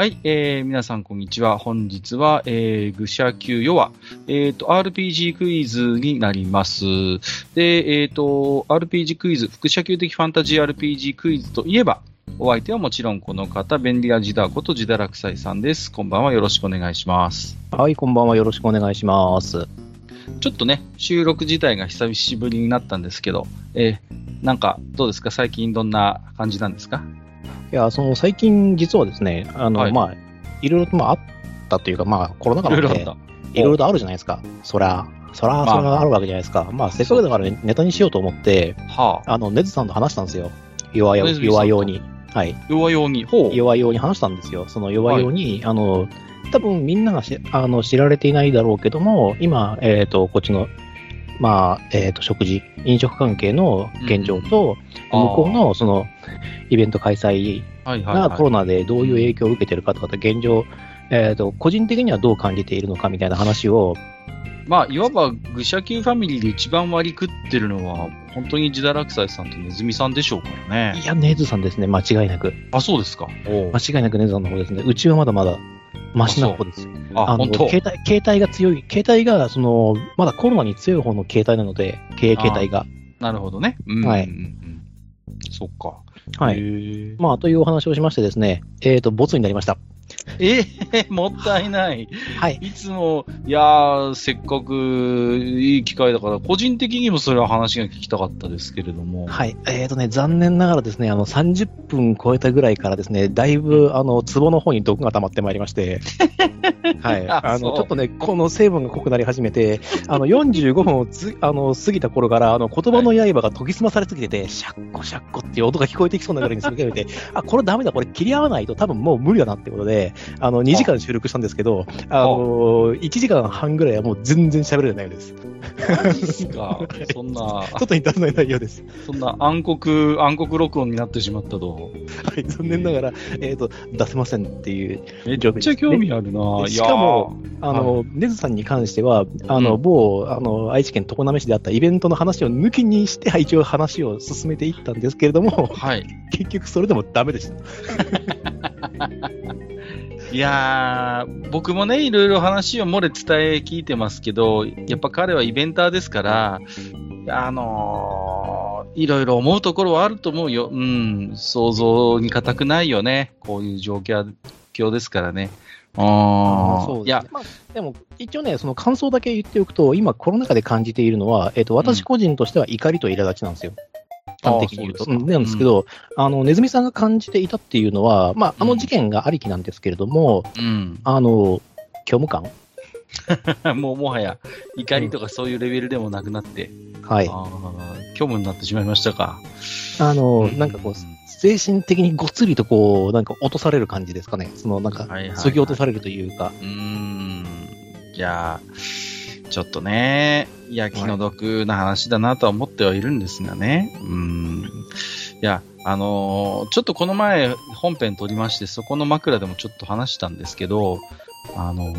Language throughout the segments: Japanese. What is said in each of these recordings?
はい、えー、皆さんこんにちは。本日は、えー、愚者級ヨア、えっ、と、RPG クイズになります。で、えっ、と、RPG クイズ、複写級的ファンタジー RPG クイズといえば、お相手はもちろんこの方、便利屋ジダーことジダラクサイさんです。こんばんは、よろしくお願いします。はい、こんばんは。よろしくお願いします。ちょっとね、収録自体が久しぶりになったんですけど、えー、なんか、どうですか？最近どんな感じなんですか？いや、その最近実はですね、あの、はいまあ、いろいろとまああったというか、まあ、コロナ禍なんで、いろいろとあるじゃないですか。そら、そら、まあそれがあるわけじゃないですか。まあ、せっかくだからネタにしようと思って、はあ。あの、ネズさんと話したんですよ。弱よ弱用に。はい。弱用に。ほう。弱用に話したんですよ。その弱用に、あの、多分みんながしあの知られていないだろうけども、今、えっ、と、こっちの、まあ、えっ、と、食事、飲食関係の現状と、うん向こうの、その、イベント開催はいはい、はい。がコロナでどういう影響を受けてるかとか現状、えっ、と、個人的にはどう感じているのかみたいな話を、まあ、いわば、愚者級ファミリーで一番割り食ってるのは、本当に自堕落斎さんとネズミさんでしょうからね。いや、ネズさんですね、間違いなく。あ、そうですか？間違いなくネズさんの方ですね。うちはまだまだ、マシな方です。あ、の本当？携帯、携帯が強い、携帯が、その、まだコロナに強い方の携帯なので、経営携帯が。なるほどね。うん。はいそっか。はい。い。まあ、というお話をしましてですね、えっ、と、ボツになりました。えー、もったいない。はい。いつも、いやー、せっかくいい機会だから、個人的にもそれは話が聞きたかったですけれども。はい。えっ、とね、残念ながらですね、あの、30分超えたぐらいからですね、だいぶ、あの、壺の方に毒が溜まってまいりまして、はい。ああの、ちょっとね、この成分が濃くなり始めて、あの、45分をつあの過ぎた頃から、あの、言葉の刃が研ぎ澄まされすぎてて、シャッコシャッコっていう音が聞こえてきそうなぐらいにすぎてて、あ、これダメだ、これ切り合わないと多分もう無理だなってことで、あの、2時間収録したんですけど、あの、1時間半ぐらいはもう全然喋れないようです。マジっすか？そんな、外に出せない内容です。そんな暗黒、暗黒録音になってしまったと。はい、残念ながら、えっ、と、出せませんっていう。めっちゃ興味あるな、でしかも、あの、ネズさんに関しては、あの、うん某、あの、愛知県常滑市であったイベントの話を抜きにして、一応話を進めていったんですけれども、はい。結局それでもダメでした。いやー、僕もね、いろいろ話を漏れ伝え聞いてますけど、やっぱ彼はイベンターですから、あのーいろいろ思うところはあると思うよ。うん、想像に難くないよね。こういう状況ですからね。あそうですいや、まあ、でも、一応ね、その感想だけ言っておくと、今コロナ禍で感じているのは、えっ、と、私個人としては怒りと苛立ちなんですよ。端的に言うと。なんですけど、あの、ネズミさんが感じていたっていうのは、まあ、あの事件がありきなんですけれども、うん。あの、虚無感 もうもはや、怒りとかそういうレベルでもなくなって、はい。あー虚無になってしまいましたか。あの、うんなんかこう、精神的にごっつりとこう、なんか落とされる感じですかね。その、なんか、はいはいはい削ぎ落とされるというか。うーん。じゃあ、ちょっとね、いや、気の毒な話だなとは思ってはいるんですがね。うーん。いや、あのーちょっとこの前本編撮りまして、そこの枕でもちょっと話したんですけど、あのー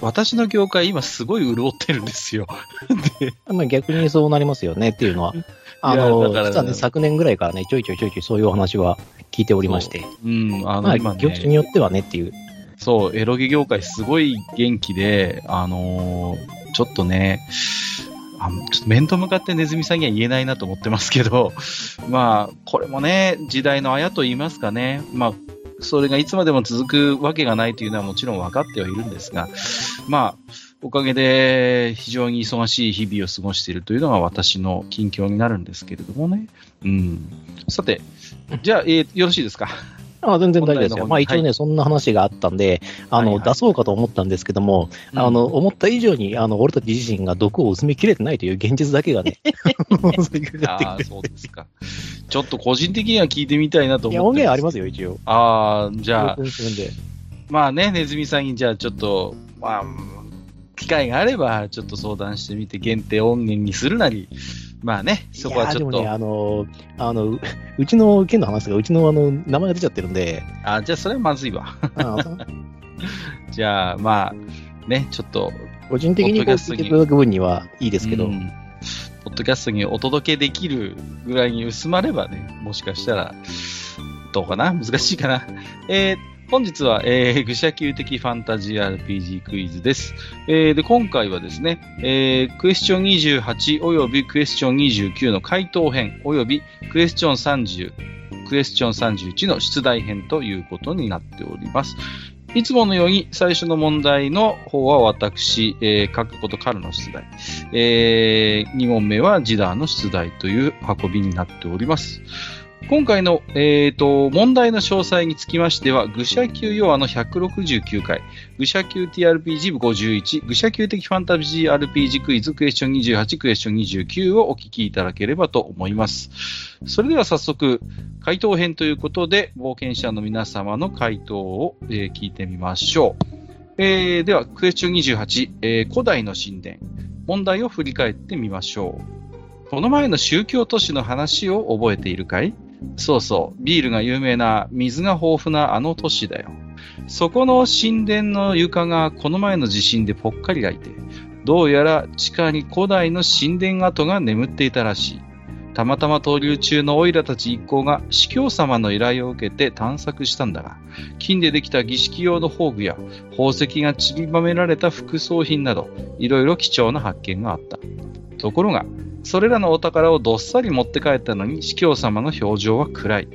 私の業界今すごい潤ってるんですよ。で、まあ逆にそうなりますよねっていうのは。あいの、やだから実はね、昨年ぐらいからね、ちょいちょいちょいちょいそういうお話は聞いておりまして。うん、あまあ、業種にね、よってはねっていう。そう、エロゲ業界すごい元気で、あのーちょっとね、あちょっと面と向かってネズミさんには言えないなと思ってますけど、まあ、これもね、時代のあやと言いますかね、まあ、それがいつまでも続くわけがないというのはもちろん分かってはいるんですが、まあ、おかげで非常に忙しい日々を過ごしているというのが私の近況になるんですけれどもね。うん。さて、じゃあ、えーよろしいですか？あ全然大丈夫ですよ。まあ一応ね、そんな話があったんで、あの、はいはい出そうかと思ったんですけども、うんあの、思った以上に、あの、俺たち自身が毒を薄めきれてないという現実だけがね、あそうですか。ちょっと個人的には聞いてみたいなといや、思って。音源ありますよ、一応。ああ、じゃあ。まあね、ネズミさんにじゃあちょっと、まあ、機会があれば、ちょっと相談してみて、限定音源にするなり、まあね、そこはちょっと、ね、あの、あの、ううちの県の話が、うちのあの、名前が出ちゃってるんで、あじゃあそれはまずいわ。じゃあ、まあ、ね、ちょっと、個人的にこう聞いていただく分にはいいですけど、うん。ポッドキャストにお届けできるぐらいに薄まればね、もしかしたら、どうかな？難しいかな？えーっ本日は、えー、愚者級的ファンタジー RPG クイズです。えーで、今回はですね、えークエスチョン28およびクエスチョン29の回答編およびクエスチョン30、クエスチョン31の出題編ということになっております。いつものように最初の問題の方は私、えー、書くことからの出題。え2問目はジダーの出題という運びになっております。今回の、えー、と問題の詳細につきましては、愚者級ヨアの169回、愚者級 TRPG 部51、愚者級的ファンタジー RPG クイズクエスチョン28、クエスチョン29をお聞きいただければと思います。それでは早速、回答編ということで、冒険者の皆様の回答を、えー聞いてみましょう。えーでは、クエスチョン28、えー古代の神殿。問題を振り返ってみましょう。この前の宗教都市の話を覚えているかい？そうそう、ビールが有名な水が豊富なあの都市だよ。そこの神殿の床がこの前の地震でぽっかり開いて、どうやら地下に古代の神殿跡が眠っていたらしい。たまたま投留中のオイラたち一行が司教様の依頼を受けて探索したんだが、金でできた儀式用の宝具や宝石が散りばめられた副葬品など、いろいろ貴重な発見があった。ところが、それらのお宝をどっさり持って帰ったのに、司教様の表情は暗い。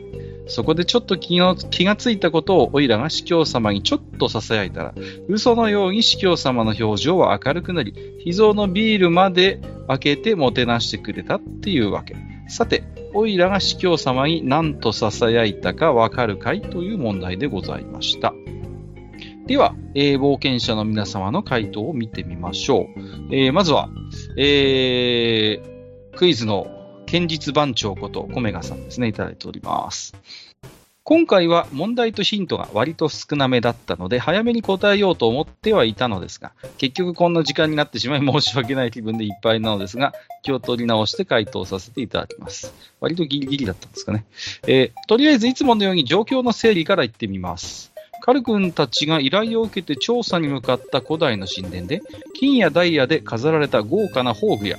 そこでちょっと気の気がついたことをオイラが司教様にちょっと囁いたら、嘘のように司教様の表情は明るくなり、秘蔵のビールまで開けてもてなしてくれたっていうわけ。さて、オイラが司教様に何と囁いたかわかるかいという問題でございました。では、えー冒険者の皆様の回答を見てみましょう。えーまずは、えークイズの堅実番長ことコメガさんですね、いただいております。今回は問題とヒントが割と少なめだったので、早めに答えようと思ってはいたのですが、結局こんな時間になってしまい申し訳ない気分でいっぱいなのですが、気を取り直して回答させていただきます。割とギリギリだったんですかね。えーとりあえずいつものように状況の整理から言ってみます。カル君たちが依頼を受けて調査に向かった古代の神殿で、金やダイヤで飾られた豪華な宝具や、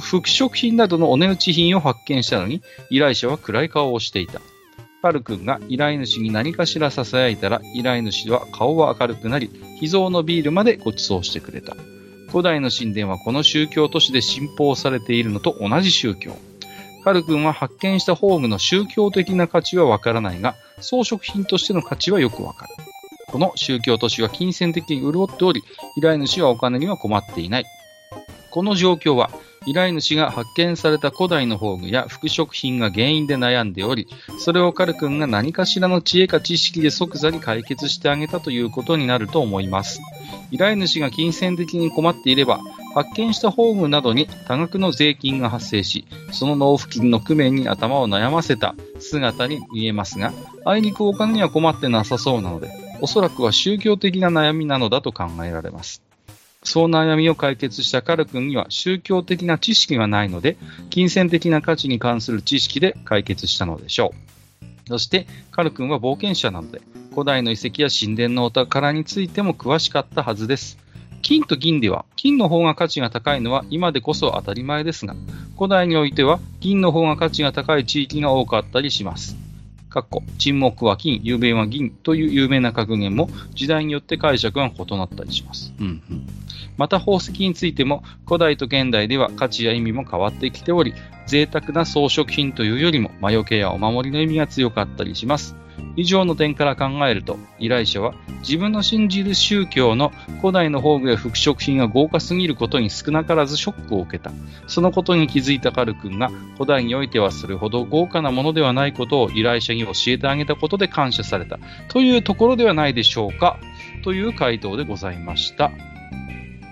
服飾品などのお値打ち品を発見したのに、依頼者は暗い顔をしていた。カル君が依頼主に何かしら囁いたら、依頼主は顔は明るくなり、秘蔵のビールまでご馳走してくれた。古代の神殿はこの宗教都市で信奉されているのと同じ宗教。カル君は発見した宝具の宗教的な価値はわからないが、装飾品としての価値はよくわかる。この宗教都市は金銭的に潤っており、依頼主はお金には困っていない。この状況は、依頼主が発見された古代の宝具や服飾品が原因で悩んでおり、それをカル君が何かしらの知恵か知識で即座に解決してあげたということになると思います。依頼主が金銭的に困っていれば、発見した宝具などに多額の税金が発生し、その納付金の工面に頭を悩ませた姿に見えますが、あいにくお金には困ってなさそうなので、おそらくは宗教的な悩みなのだと考えられます。そう悩みを解決したカル君には宗教的な知識がないので、金銭的な価値に関する知識で解決したのでしょう。そして、カル君は冒険者なので、古代の遺跡や神殿のお宝についても詳しかったはずです。金と銀では、金の方が価値が高いのは今でこそ当たり前ですが、古代においては銀の方が価値が高い地域が多かったりします。かっこ沈黙は金、雄弁は銀という有名な格言も時代によって解釈が異なったりします。うんうんまた宝石についても古代と現代では価値や意味も変わってきており、贅沢な装飾品というよりも魔除けやお守りの意味が強かったりします。以上の点から考えると、依頼者は自分の信じる宗教の古代の宝具や服飾品が豪華すぎることに少なからずショックを受けた。そのことに気づいたカル君が古代においてはそれほど豪華なものではないことを依頼者に教えてあげたことで感謝されたというところではないでしょうかという回答でございました。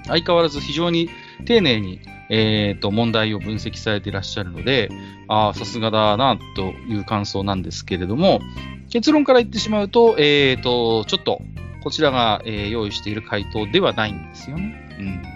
相変わらず非常に丁寧に、えー、と問題を分析されていらっしゃるので、ああ、さすがだなという感想なんですけれども、結論から言ってしまうと、えー、とちょっとこちらが、えー用意している回答ではないんですよね。うん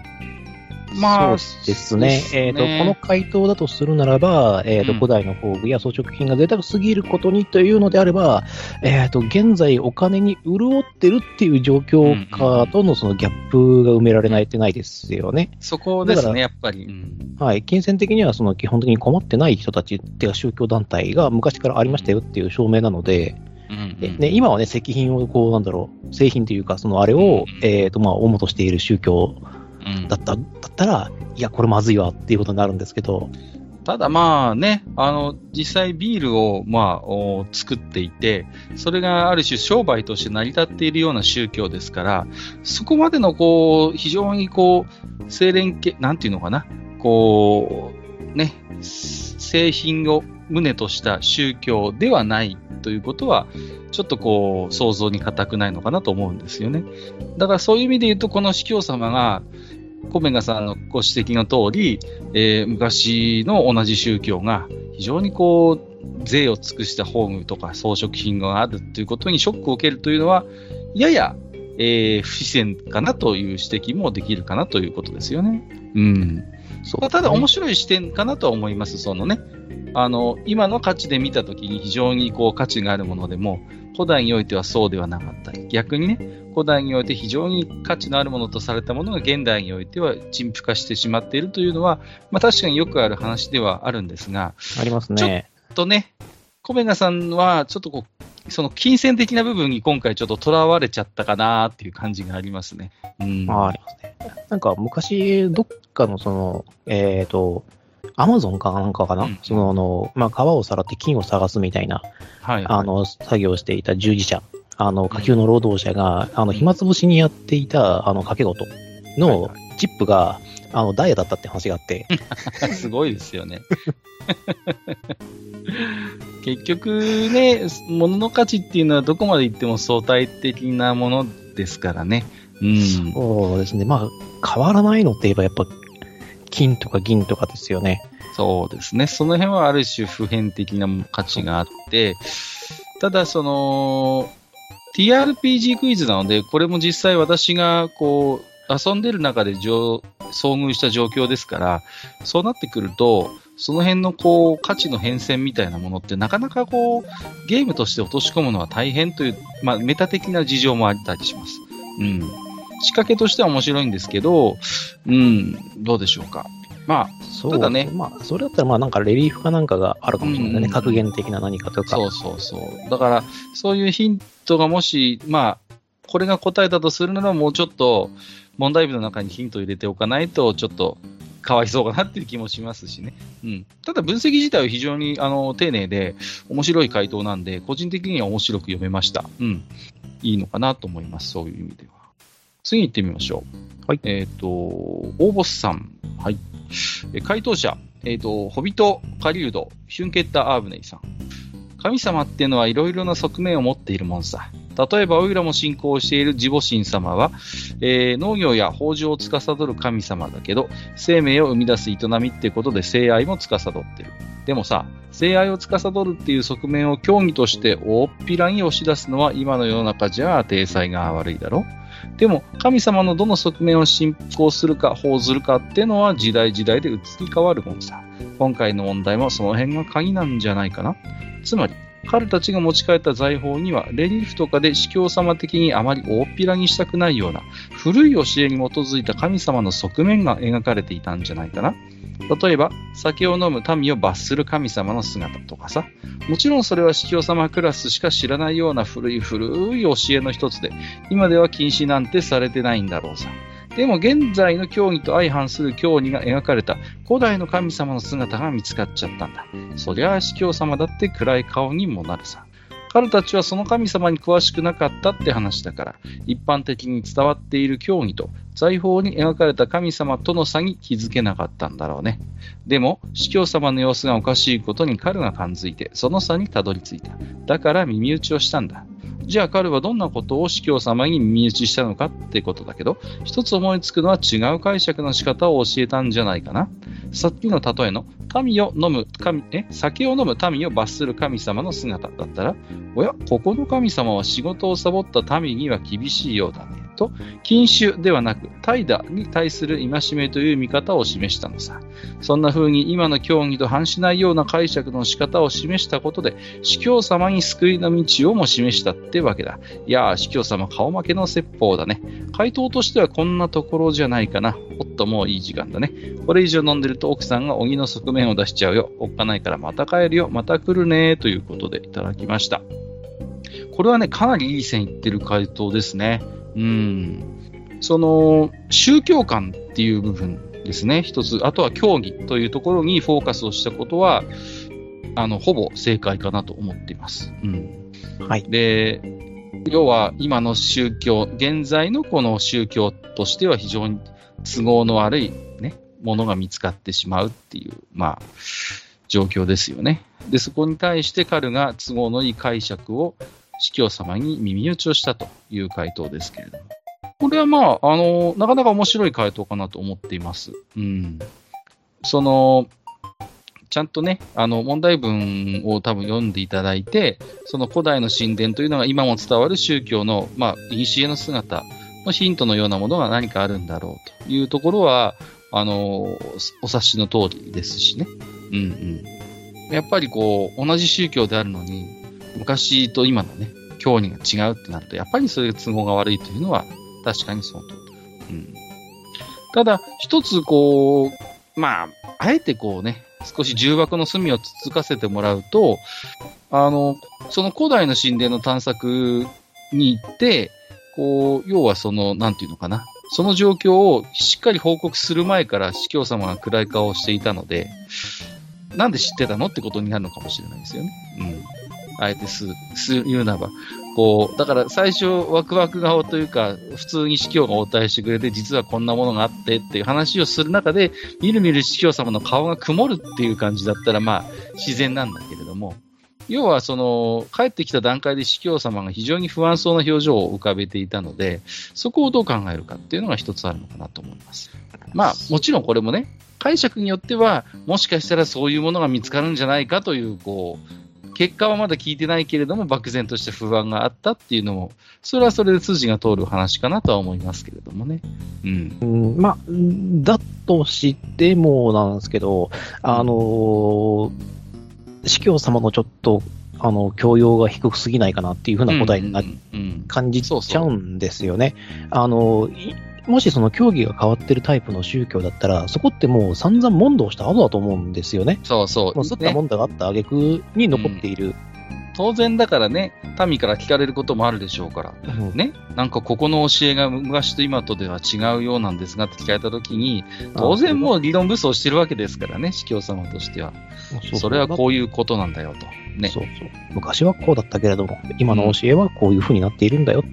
まそうですね。そうえっ、と、この回答だとするならば、えっ、と、うん古代の宝具や装飾品が贅沢すぎることにというのであれば、えっ、と、現在お金に潤ってるっていう状況下とのそのギャップが埋められないてないですよね。そこですね、やっぱり。うんはい。金銭的にはその基本的に困ってない人たちっていうか宗教団体が昔からありましたよっていう証明なので、うんでね、今はね、石品をこう、なんだろう、製品というか、そのあれを、えっ、と、まあ、主としている宗教うんだった、だったら、いや、これまずいわっていうことになるんですけど、ただまあね、あの、実際ビールを、まあ、お作っていて、それがある種商売として成り立っているような宗教ですから、そこまでのこう、非常にこう、清廉系、なんていうのかな、こう、ね、製品を旨とした宗教ではないということは、ちょっとこう、想像に難くないのかなと思うんですよね。だからそういう意味で言うと、この司教様が、コメガさんのご指摘の通り、えー昔の同じ宗教が非常にこう、税を尽くしたホームとか装飾品があるということにショックを受けるというのは、やや、えー不自然かなという指摘もできるかなということですよね。うん。そうまあただ面白い視点かなとは思います。そのね、あの、今の価値で見たときに非常にこう価値があるものでも、古代においてはそうではなかったり、逆にね、古代において非常に価値のあるものとされたものが現代においては陳腐化してしまっているというのは、まあ確かによくある話ではあるんですが、ありますね。とね、コメガさんはちょっとこう、その金銭的な部分に今回ちょっと囚われちゃったかなっていう感じがありますね。うん。ありますね。なんか昔、どっかのその、えっ、と、アマゾンかなんかかな、うんその、あの、まあ、川をさらって金を探すみたいな、はい。あの、作業をしていた従事者、あの、下級の労働者が、あの、暇つぶしにやっていた、あの、掛け事のはいチップが、あの、ダイヤだったって話があって、すごいですよね。結局ね、物の価値っていうのはどこまで行っても相対的なものですからね。うん。そうですね。まあ、変わらないのって言えばやっぱ、金とか銀とかですよね。そうですね。その辺はある種普遍的な価値があって、ただその、TRPG クイズなので、これも実際私がこう、遊んでる中で上遭遇した状況ですから、そうなってくると、その辺のこう、価値の変遷みたいなものってなかなかこう、ゲームとして落とし込むのは大変という、まあ、メタ的な事情もあったりします。うん。仕掛けとしては面白いんですけど、うん、どうでしょうか。まあ、そうただねまあ、それだったら、まあ、なんかレリーフかなんかがあるかもしれないね。うん格言的な何かとか。そうそうそう。だから、そういうヒントがもし、まあ、これが答えだとするならもうちょっと問題文の中にヒントを入れておかないと、ちょっとかわいそうかなっていう気もしますしね。うん。ただ分析自体は非常にあの丁寧で面白い回答なんで、個人的には面白く読めました。うん。いいのかなと思います。そういう意味では。次行ってみましょう。はい。えっ、と、大ボスさん。はい。え回答者。えっ、と、ホビト、カリウド、ヒュンケッタ・アーブネイさん。神様っていうのはいろいろな側面を持っているもんさ。例えば、オイラも信仰しているジボ神様は、えー農業や豊穣を司る神様だけど、生命を生み出す営みってことで性愛も司ってる。でもさ、性愛を司るっていう側面を競技として大っぴらに押し出すのは今の世の中じゃ体裁が悪いだろでも、神様のどの側面を信仰するか、報ずるかってのは時代時代で移り変わるもんさ。今回の問題もその辺が鍵なんじゃないかな。つまり、彼たちが持ち帰った財宝には、レリーフとかで司教様的にあまり大っぴらにしたくないような、古い教えに基づいた神様の側面が描かれていたんじゃないかな。例えば、酒を飲む民を罰する神様の姿とかさ。もちろんそれは司教様クラスしか知らないような古い古い教えの一つで、今では禁止なんてされてないんだろうさ。でも現在の教義と相反する教義が描かれた古代の神様の姿が見つかっちゃったんだ。そりゃあ司教様だって暗い顔にもなるさ。彼たちはその神様に詳しくなかったって話だから、一般的に伝わっている教義と財宝に描かれた神様との差に気づけなかったんだろうね。でも、司教様の様子がおかしいことに彼が感づいて、その差にたどり着いた。だから耳打ちをしたんだ。じゃあ彼はどんなことを司教様に身内したのかってことだけど、一つ思いつくのは違う解釈の仕方を教えたんじゃないかな。さっきの例えの、民を飲む神、え、酒を飲む民を罰する神様の姿だったら、おや、ここの神様は仕事をサボった民には厳しいようだね。と、禁酒ではなく、怠惰に対する戒めという見方を示したのさ。そんな風に今の教義と反しないような解釈の仕方を示したことで、司教様に救いの道をも示したってわけだ。いやー、司教様顔負けの説法だね。回答としてはこんなところじゃないかな。おっと、もういい時間だね。これ以上飲んでると奥さんが鬼の側面を出しちゃうよ。おっかないからまた帰るよ。また来るね。ということでいただきました。これはね、かなりいい線いってる回答ですね。うん。その、宗教観っていう部分ですね、一つ。あとは競技というところにフォーカスをしたことは、あの、ほぼ正解かなと思っています。うん。はい。で、要は今の宗教、現在のこの宗教としては非常に都合の悪いね、ものが見つかってしまうっていう、まあ、状況ですよね。で、そこに対して彼が都合のいい解釈を司教様に耳打ちをしたという回答ですけれども。これはまあ、あの、なかなか面白い回答かなと思っています。うん。その、ちゃんとね、あの、問題文を多分読んでいただいて、その古代の神殿というのが今も伝わる宗教の、まあ、古の姿のヒントのようなものが何かあるんだろうというところは、あの、お察しの通りですしね。うんうん。やっぱりこう、同じ宗教であるのに、昔と今のね、教義が違うってなると、やっぱりそういう都合が悪いというのは、確かにその通り。うん。ただ、一つこう、まあ、あえてこうね、少し重箱の隅をつつかせてもらうと、あの、その古代の神殿の探索に行って、こう、要はその、なんていうのかな。その状況をしっかり報告する前から司教様が暗い顔をしていたので、なんで知ってたのってことになるのかもしれないですよね。うん。あえてす、す、言うならば。こう、だから最初ワクワク顔というか、普通に司教が応対してくれて、実はこんなものがあってっていう話をする中で、みるみる司教様の顔が曇るっていう感じだったら、まあ、自然なんだけれども、要はその、帰ってきた段階で司教様が非常に不安そうな表情を浮かべていたので、そこをどう考えるかっていうのが一つあるのかなと思います。まあ、もちろんこれもね、解釈によっては、もしかしたらそういうものが見つかるんじゃないかという、こう、結果はまだ聞いてないけれども、漠然とした不安があったっていうのも、それはそれで筋が通る話かなとは思いますけれどもね。うん。うん、まあ、だとしてもなんですけど、あのー、司教様のちょっと、あの、教養が低すぎないかなっていうふうな答えにな、感じちゃうんですよね。あの、もしその競技が変わってるタイプの宗教だったら、そこってもう散々問答した後だと思うんですよね。そうそう。もうすった問題があった挙句に残っている、うん、当然だからね、民から聞かれることもあるでしょうから、うん、ね、なんかここの教えが昔と今とでは違うようなんですがって聞かれたときに、当然もう理論武装してるわけですからね、司教様としては。それはこういうことなんだよと。ね。そうそう。昔はこうだったけれども、今の教えはこういうふうになっているんだよって。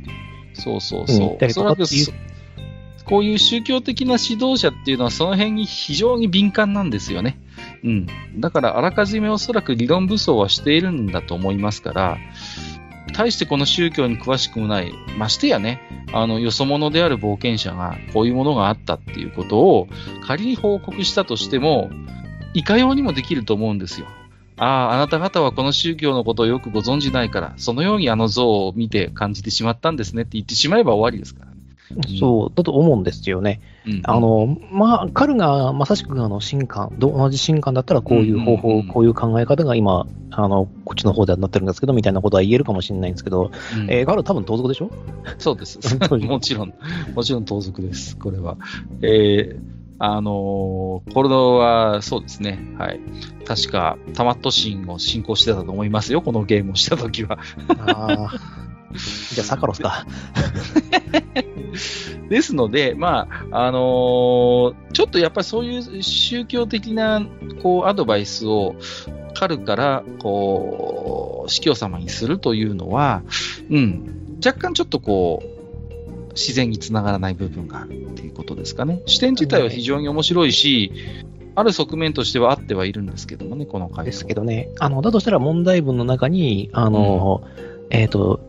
そうそうそう。うん、そこういう宗教的な指導者っていうのはその辺に非常に敏感なんですよね。うん。だからあらかじめおそらく理論武装はしているんだと思いますから、対してこの宗教に詳しくもない、ましてやね、あの、よそ者である冒険者がこういうものがあったっていうことを仮に報告したとしても、いかようにもできると思うんですよ。ああ、あなた方はこの宗教のことをよくご存じないから、そのようにあの像を見て感じてしまったんですねって言ってしまえば終わりですから。そうだと思うんですよね。うん、あの、まあ、彼がまさしくあの新刊、同じ新刊だったらこういう方法、こういう考え方が今、あの、こっちの方ではなってるんですけど、みたいなことは言えるかもしれないんですけど、うん、えー、彼多分盗賊でしょ？そうです。もちろん、もちろん盗賊です、これは。えーあのー、これは、そうですね。はい。確か、タマットシーンを進行してたと思いますよ、このゲームをしたときは。ああ。じゃあ、サカロスか。ですので、まあ、あのー、ちょっとやっぱりそういう宗教的な、こう、アドバイスを、彼から、こう、司教様にするというのは、うん、若干ちょっとこう、自然につながらない部分があるっていうことですかね。視点自体は非常に面白いし、ある側面としてはあってはいるんですけどもね、この回ですけどね。あの、だとしたら問題文の中に、あの、うん、えっ、ー、と、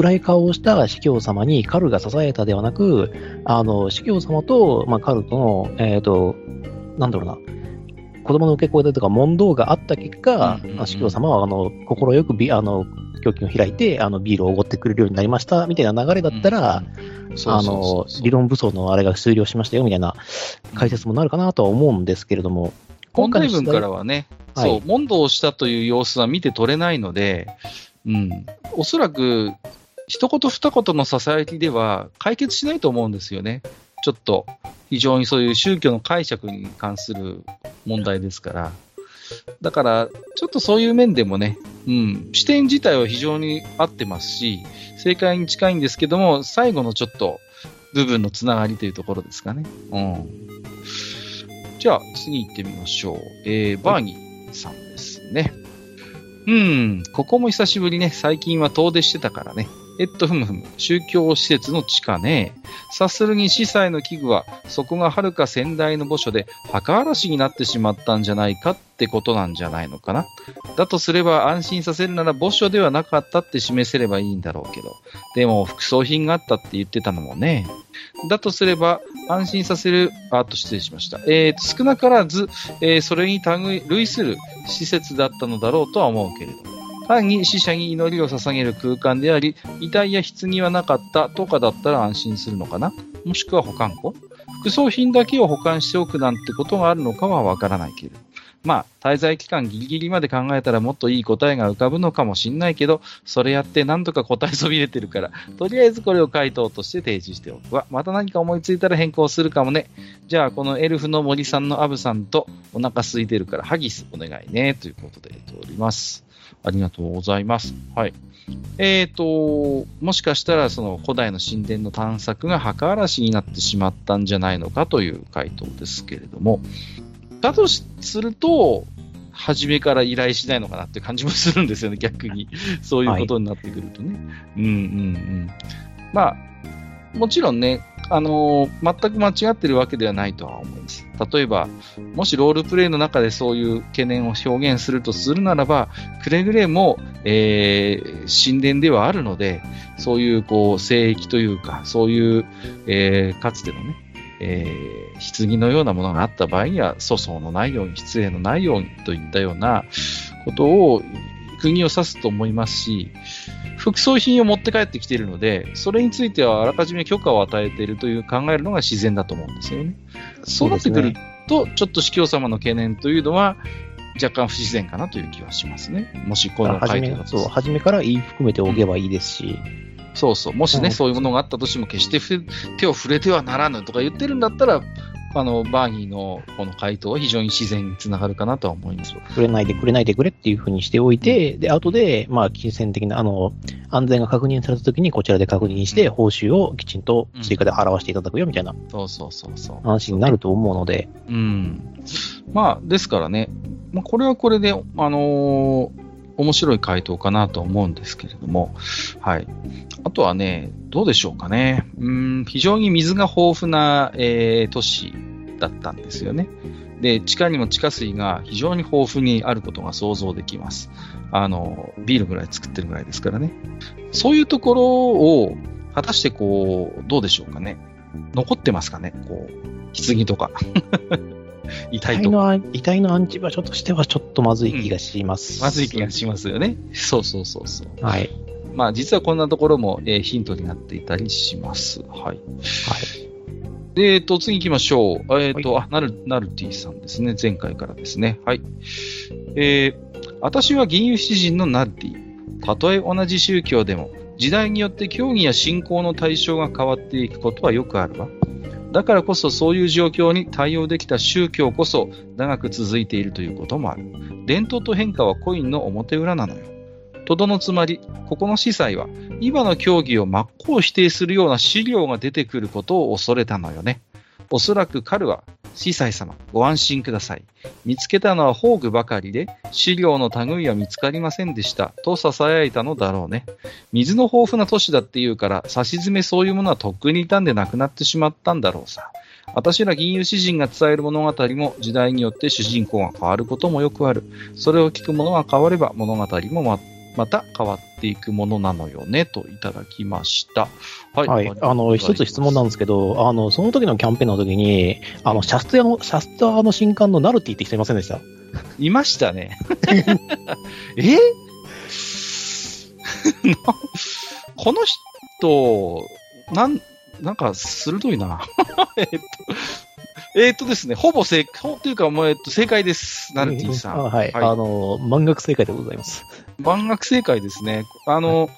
暗い顔をした司教様にカルが支えたではなく、あの、司教様と、まあ、カルとの、えっ、ー、と、なんだろうな、子供の受け声だとか問答があった結果、うんうんうん、司教様は、あの、心よくビ、あの、胸筋を開いて、あの、ビールをおごってくれるようになりました、みたいな流れだったら、あの、理論武装のあれが終了しましたよ、みたいな解説もなるかなとは思うんですけれども、今回文からはね、はい、そう、問答したという様子は見て取れないので、うん、おそらく一言二言の囁きでは解決しないと思うんですよね。ちょっと、非常にそういう宗教の解釈に関する問題ですから。だから、ちょっとそういう面でもね、うん、視点自体は非常に合ってますし、正解に近いんですけども、最後のちょっと部分のつながりというところですかね。うん。じゃあ、次行ってみましょう。えー、バーニーさんですね。うん、ここも久しぶりね。最近は遠出してたからね。えっと、ふむふむ。宗教施設の地下ね。察するに司祭の器具は、そこが遥か先代の墓所で墓荒らしになってしまったんじゃないかってことなんじゃないのかな。だとすれば安心させるなら墓所ではなかったって示せればいいんだろうけど。でも、副葬品があったって言ってたのもね。だとすれば、安心させる、あっと失礼しました。えー、少なからず、えーそれに類する施設だったのだろうとは思うけれども。単に死者に祈りを捧げる空間であり、遺体や棺はなかったとかだったら安心するのかな？もしくは保管庫？副葬品だけを保管しておくなんてことがあるのかはわからないけれど。まあ、滞在期間ギリギリまで考えたらもっといい答えが浮かぶのかもしんないけど、それやって何とか答えそびれてるから、とりあえずこれを回答として提示しておくわ。また何か思いついたら変更するかもね。じゃあ、このエルフの森さんのアブさんとお腹空いてるからハギスお願いね。ということで言っております。ありがとうございます。はい。えーと、もしかしたらその古代の神殿の探索が墓荒らしになってしまったんじゃないのかという回答ですけれども、だとすると、初めから依頼しないのかなって感じもするんですよね、逆に。そういうことになってくるとね。うんうんうん。まあ、もちろんね、あの全く間違ってるわけではないとは思います。例えば、もしロールプレイの中でそういう懸念を表現するとするならば、くれぐれも、えー神殿ではあるので、そういう、こう、聖域というか、そういう、えーかつてのね、えー棺のようなものがあった場合には、粗相のないように、失礼のないようにといったようなことを、国を指すと思いますし、副葬品を持って帰ってきているので、それについてはあらかじめ許可を与えているという考えるのが自然だと思うんですよね。そうなってくると、ちょっと司教様の懸念というのは、若干不自然かなという気はしますね。もしこの初め回答だとそう、初めから言い含めておけばいいですし、そうそう。もしね、うんそういうものがあったとしても、決してふ手を触れてはならぬとか言ってるんだったら、あの、バーニーのこの回答は非常に自然につながるかなとは思います。触れないでくれないでくれっていうふうにしておいて、で、後で、まあ、金銭的な、あの、安全が確認されたときにこちらで確認して、報酬をきちんと追加で払わせていただくよみたいなそうそうそうそう。話になると思うので、うん。まあ、ですからね、まあ、これはこれで、あのー面白い回答かなと思うんですけれども、はい。あとはね、どうでしょうかね。うん、非常に水が豊富な、えー都市だったんですよね。で、地下にも地下水が非常に豊富にあることが想像できます。あの、ビールぐらい作ってるぐらいですからね。そういうところを、果たしてこう、どうでしょうかね。残ってますかねこう、棺とか。遺遺体の、遺体のアンチ場所としてはちょっとまずい気がします。まずい気がしますよね。そうそうそうそう。はい。まあ実はこんなところも、えーヒントになっていたりします。はい。はい。で、えっと、次行きましょう。えっと、あ、ナル、ナルティさんですね。前回からですね。はい。えー、私は銀融詩人のナルティ。たとえ同じ宗教でも、時代によって教義や信仰の対象が変わっていくことはよくあるわ。だからこそそういう状況に対応できた宗教こそ長く続いているということもある。伝統と変化はコインの表裏なのよ。とどのつまり、ここの司祭は今の教義を真っ向否定するような資料が出てくることを恐れたのよね。おそらく彼は、司祭様、ご安心ください。見つけたのは宝具ばかりで、資料の類は見つかりませんでした。と囁いたのだろうね。水の豊富な都市だっていうから、差し詰めそういうものはとっくに傷んでなくなってしまったんだろうさ。私ら銀融詩人が伝える物語も時代によって主人公が変わることもよくある。それを聞く者が変われば物語もままた変わっていくものなのよね、といただきました。はい。はい。あの、一つ質問なんですけど、あの、その時のキャンペーンの時に、あの、シャスト屋の、シャスト屋の新刊のナルティって人いませんでした？いましたね。え？な この人、なん、なんか鋭いな。えっと、えっとですね、ほぼ正解、ほというか、もう、えっと、正解です。ナルティさん。あはい。はいあの、満額正解でございます。万学正解ですね。あの、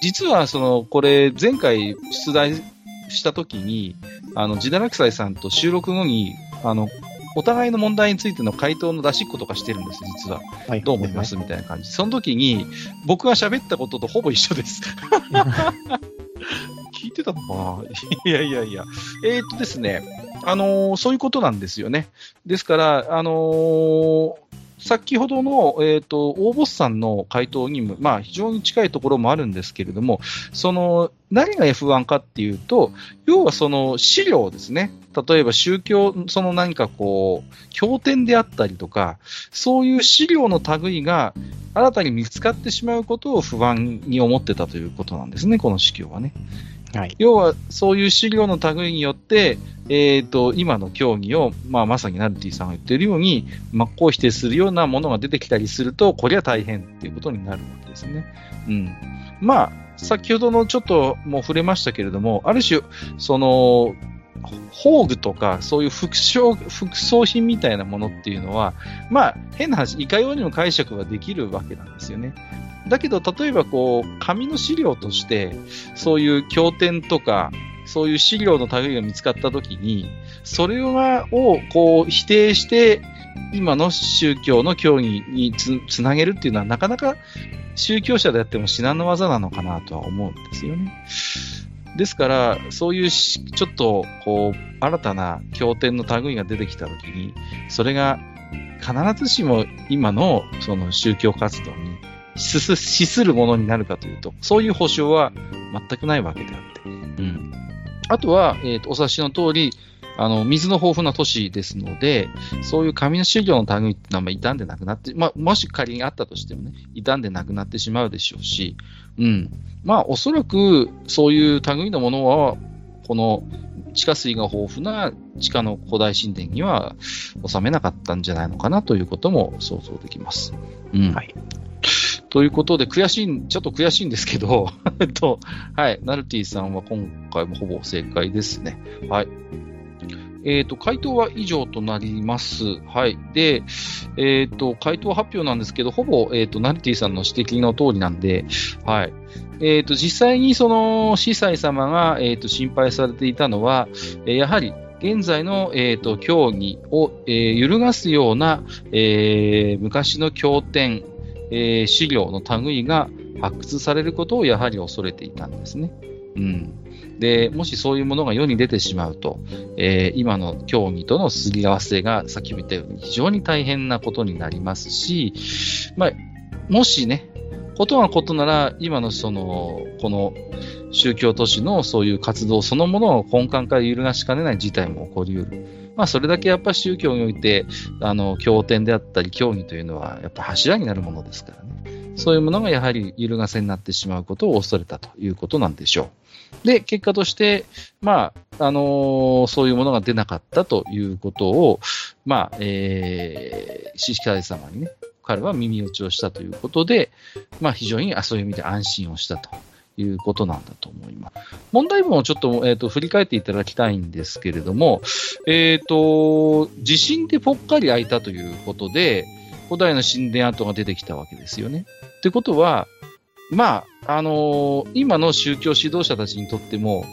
実は、その、これ、前回出題したときに、あの、ジダラクサイさんと収録後に、あの、お互いの問題についての回答の出しっことかしてるんです、実は。はいどう思いますみたいな感じ。その時に、僕が喋ったこととほぼ一緒です。聞いてたのかな？いやいやいや。えーっとですね、あのーそういうことなんですよね。ですから、あのー先ほどの、えーっと、大ボスさんの回答にも、まあ、非常に近いところもあるんですけれども、その、何が F1 かっていうと、要はその資料ですね。例えば宗教、その何かこう、経典であったりとか、そういう資料の類が新たに見つかってしまうことを不安に思ってたということなんですね、この司教はね。はい。要は、そういう資料の類によって、えー、と、今の競技を、まあ、まさにナルティさんが言っているように、真っ向否定するようなものが出てきたりすると、これは大変ということになるわけですね。うん。まあ、先ほどのちょっとも触れましたけれども、ある種、その、宝具とか、そういう副装副装品みたいなものっていうのは、まあ、変な話、いかようにも解釈はできるわけなんですよね。だけど、例えばこう、紙の資料として、そういう経典とか、そういう資料の類が見つかったときに、それをこう否定して、今の宗教の教義につつなげるっていうのは、なかなか宗教者であっても至難の技なのかなとは思うんですよね。ですから、そういうしちょっと、こう、新たな経典の類が出てきたときに、それが必ずしも今のその宗教活動に資するものになるかというと、そういう保証は全くないわけであって。うん。あとは、えっ、と、お察しの通り、あの、水の豊富な都市ですので、そういう紙の資料の類っていうのはまあ傷んでなくなって、まあ、もし仮にあったとしてもね、傷んでなくなってしまうでしょうし、うん。まあ、おそらく、そういう類のものは、この地下水が豊富な地下の古代神殿には収めなかったんじゃないのかなということも想像できます。うん。はい。ということで、悔しい、ちょっと悔しいんですけど、えっと、はい、ナルティさんは今回もほぼ正解ですね。はい。えっ、と、回答は以上となります。はい。で、えっ、と、回答発表なんですけど、ほぼ、えっ、と、ナルティさんの指摘の通りなんで、はい。えっ、と、実際にその、司祭様が、えっ、と、心配されていたのは、えーやはり、現在の、えっ、と、競技を、えー揺るがすような、えー昔の経典、えー資料の類が発掘されることをやはり恐れていたんですね。うん。で、もしそういうものが世に出てしまうと、えー今の競技とのすり合わせが、さっきも言ったように非常に大変なことになりますし、まあ、もしね、ことがことなら、今のその、この宗教都市のそういう活動そのものを根幹から揺るがしかねない事態も起こり得る。まあ、それだけやっぱ宗教において、あの、経典であったり、教義というのは、やっぱ柱になるものですからね。そういうものがやはり揺るがせになってしまうことを恐れたということなんでしょう。で、結果として、まあ、あのーそういうものが出なかったということを、まあ、えー、司会様にね、彼は耳打ちをしたということで、まあ、非常にあそういう意味で安心をしたということなんだと思います。問題文をちょっと,、えー、と振り返っていただきたいんですけれども、えっ、と、地震でぽっかり開いたということで、古代の神殿跡が出てきたわけですよね。ってことは、まあ、あのー今の宗教指導者たちにとっても、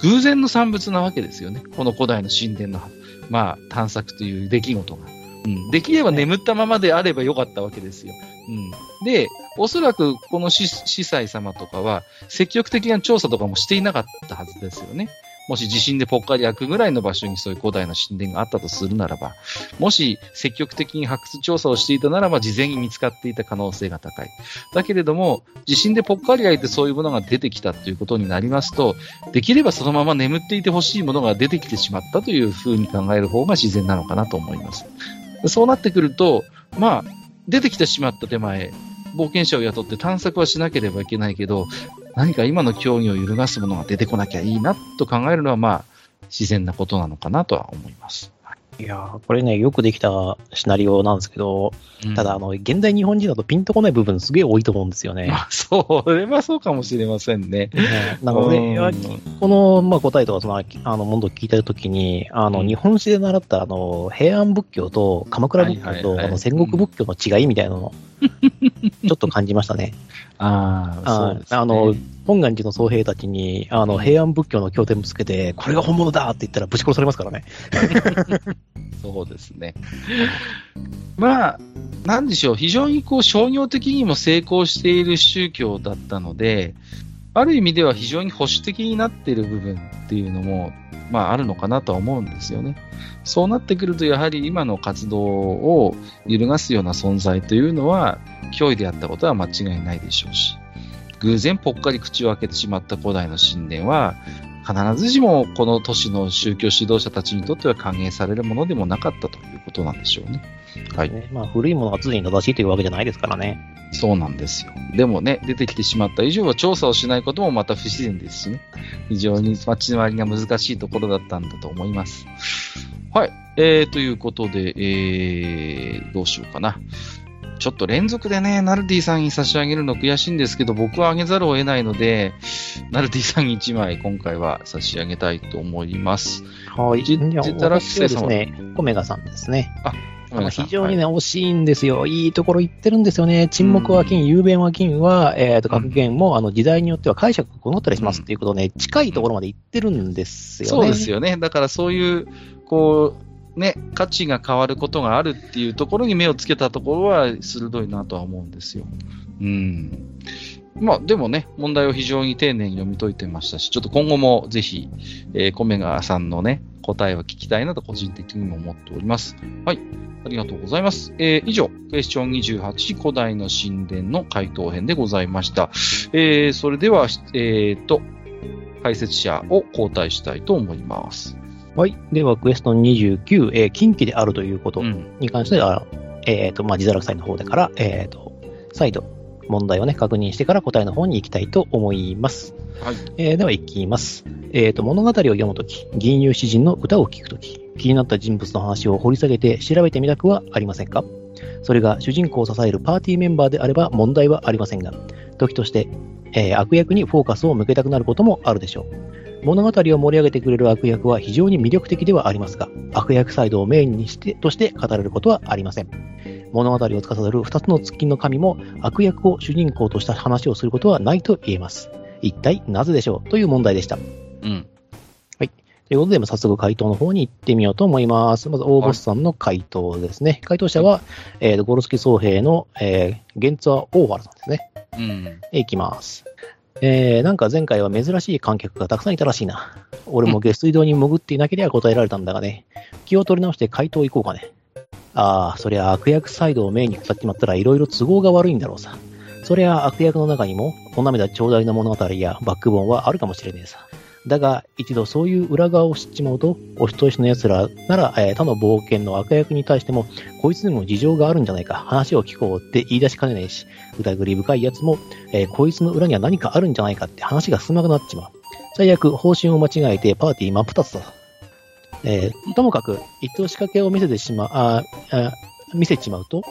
偶然の産物なわけですよね。この古代の神殿の、まあ、探索という出来事が。うん。できれば眠ったままであればよかったわけですよ。うん。で、おそらくこの司司祭様とかは、積極的な調査とかもしていなかったはずですよね。もし地震でぽっかり開くぐらいの場所にそういう古代の神殿があったとするならば、もし積極的に発掘調査をしていたならば、事前に見つかっていた可能性が高い。だけれども、地震でぽっかり開いてそういうものが出てきたということになりますと、できればそのまま眠っていてほしいものが出てきてしまったというふうに考える方が自然なのかなと思います。そうなってくると、まあ、出てきてしまった手前、冒険者を雇って探索はしなければいけないけど、何か今の競技を揺るがすものが出てこなきゃいいなと考えるのは、まあ、自然なことなのかなとは思います。いやーこれね、よくできたシナリオなんですけど、うんただ、あの、現代日本人だとピンとこない部分すげえ多いと思うんですよね。まあ、それはそうかもしれませんね。ねなんか俺はうんこの、まあ、答えとか、その、あの、ものを聞いたときに、あの、うん日本史で習った、あの、平安仏教と鎌倉仏教と、はいはいはいあの、戦国仏教の違いみたいなのを、ちょっと感じましたね。ああ、そうですねあの、本願寺の僧兵たちに、あの、平安仏教の経典ぶつけて、これが本物だって言ったらぶち殺されますからね。そうですね。まあ、なんでしょう、非常にこう商業的にも成功している宗教だったので、ある意味では非常に保守的になっている部分っていうのも、まああるのかなとは思うんですよね。そうなってくると、やはり今の活動を揺るがすような存在というのは、脅威であったことは間違いないでしょうし、偶然ぽっかり口を開けてしまった古代の神殿は、必ずしもこの都市の宗教指導者たちにとっては歓迎されるものでもなかったということなんでしょうね。はい。ねまあ、古いものが常に正しいというわけじゃないですからね。そうなんですよ。でもね、出てきてしまった以上は調査をしないこともまた不自然ですしね。非常に街の割りが難しいところだったんだと思います。はい。えー、ということで、えー、どうしようかな。ちょっと連続でね、ナルディさんに差し上げるの悔しいんですけど、僕はあげざるを得ないので、ナルディさんに1枚今回は差し上げたいと思います。はい。じじゃあ私はですね、コメガさんですね。ごめんなさい非常にね、惜しいんですよ。いいところ言ってるんですよね。沈黙は金、雄弁は金は、えっ、と、格言も、あの、時代によっては解釈が異なったりしますっていうことをね、近いところまで言ってるんですよね。そうですよね。だからそういう、こう、ね、価値が変わることがあるっていうところに目をつけたところは鋭いなとは思うんですよ。うん。まあ、でもね、問題を非常に丁寧に読み解いてましたし、ちょっと今後もぜひ、えー、コメガさんのね、答えを聞きたいなと個人的にも思っております。はい。ありがとうございます。えー、以上、クエスチョン28古代の神殿の回答編でございました。えー、それでは、えーと、解説者を交代したいと思います。はい。では、クエストン29、えー近畿であるということうん。に関しては、えっ、と、まあ、自堕落祭の方でから、えっ、と、再度、問題をね、確認してから答えの方に行きたいと思います。はい。えーでは行きます。えっ、と、物語を読むとき、銀融詩人の歌を聴くとき、気になった人物の話を掘り下げて調べてみたくはありませんか？それが主人公を支えるパーティーメンバーであれば問題はありませんが、時として、えー悪役にフォーカスを向けたくなることもあるでしょう。物語を盛り上げてくれる悪役は非常に魅力的ではありますが、悪役サイドをメインにしてとして語れることはありません。物語を司る二つの月の神も悪役を主人公とした話をすることはないと言えます。一体なぜでしょうという問題でした。うん。ということで、まあ早速回答の方に行ってみようと思います。まず、大ボスさんの回答ですね。回答者は、えーと、ゴロスキ総兵の、えー、ゲンツァ・オーファルさんですね。うん。いきます。えー、なんか前回は珍しい観客がたくさんいたらしいな。俺も下水道に潜っていなければ答えられたんだがね。気を取り直して回答行こうかね。ああ、そりゃ悪役サイドをメインに語っちまったら色々都合が悪いんだろうさ。そりゃ悪役の中にも、お涙頂戴な物語やバックボーンはあるかもしれねえさ。だが、一度そういう裏側を知っちまうと、お人よしの奴らなら、えー他の冒険の悪役に対しても、こいつにも事情があるんじゃないか、話を聞こうって言い出しかねねえし、疑り深い奴も、えーこいつの裏には何かあるんじゃないかって話が進まなくなっちまう。最悪、方針を間違えてパーティー真っ二つだ。えーともかく、一度仕掛けを見せてしまう、ああ見せちまうと、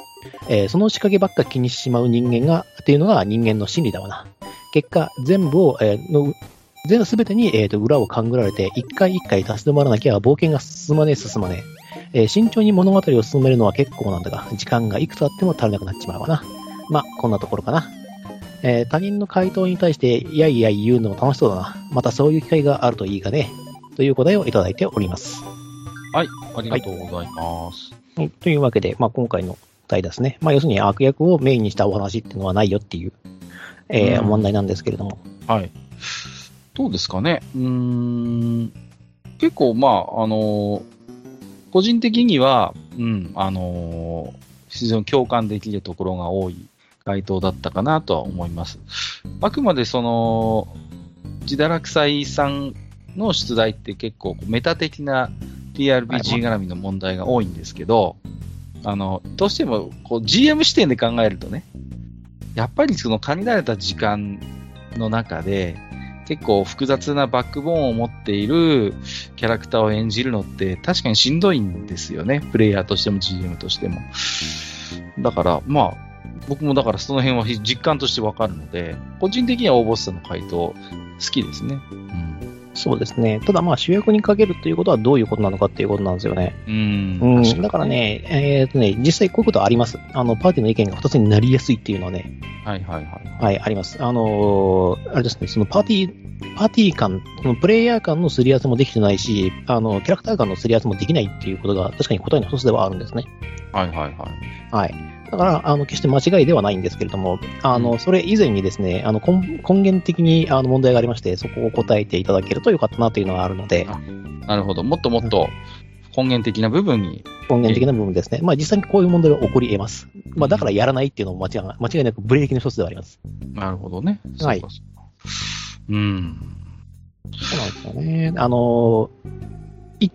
えーその仕掛けばっか気にしてしまう人間が、っていうのが人間の心理だわな。結果、全部を、えーの、全部すべてに、えーと裏を勘ぐられて、一回一回立ち止まらなきゃ冒険が進まねえ進まねえ。えー慎重に物語を進めるのは結構なんだが、時間がいくつあっても足りなくなっちまうわな。まあ、こんなところかな。えー他人の回答に対して、いやいや言うのも楽しそうだな。またそういう機会があるといいがね。という答えをいただいております。はい。ありがとうございます。はいというわけで、まあ、今回の題ですね。まあ、要するに悪役をメインにしたお話っていうのはないよっていう、えーうん問題なんですけれども。はい。どうですかね。うーん。結構、まあ、あのー個人的には、うん、あのー非常に共感できるところが多い回答だったかなとは思います。あくまでその、自堕落斎さんの出題って結構メタ的な TRPG 絡みの問題が多いんですけど、あの、どうしてもこう GM 視点で考えるとね、やっぱりその限られた時間の中で、結構複雑なバックボーンを持っているキャラクターを演じるのって確かにしんどいんですよね。プレイヤーとしても GM としても。だから、まあ、僕もだからその辺は実感としてわかるので、個人的には大ボスさんの回答好きですね。うん。そうですね。ただまあ主役にかけるっていうことはどういうことなのかっていうことなんですよね。うん。うん。だからね、えーっとね、実際こういうことはあります。あの、パーティーの意見が2つになりやすいっていうのはね、はいはいはい。はい、あります。あのーあれですね、そのパーティー、パーティー間、そのプレイヤー間のすり合わせもできてないし、あの、キャラクター間のすり合わせもできないっていうことが確かに答えの一つではあるんですね。はいはいはい。はい。だから、あの、決して間違いではないんですけれども、あの、それ以前にですね、あの、根根源的にあの問題がありまして、そこを答えていただけるとよかったなというのがあるので、なるほど。もっともっと根源的な部分に。根源的な部分ですね。まあ、実際にこういう問題は起こり得ます。まあ、だからやらないっていうのも間違い間違いなくブレーキの一つではあります。なるほどね。はいそううん。そうなんですよね。あの、い、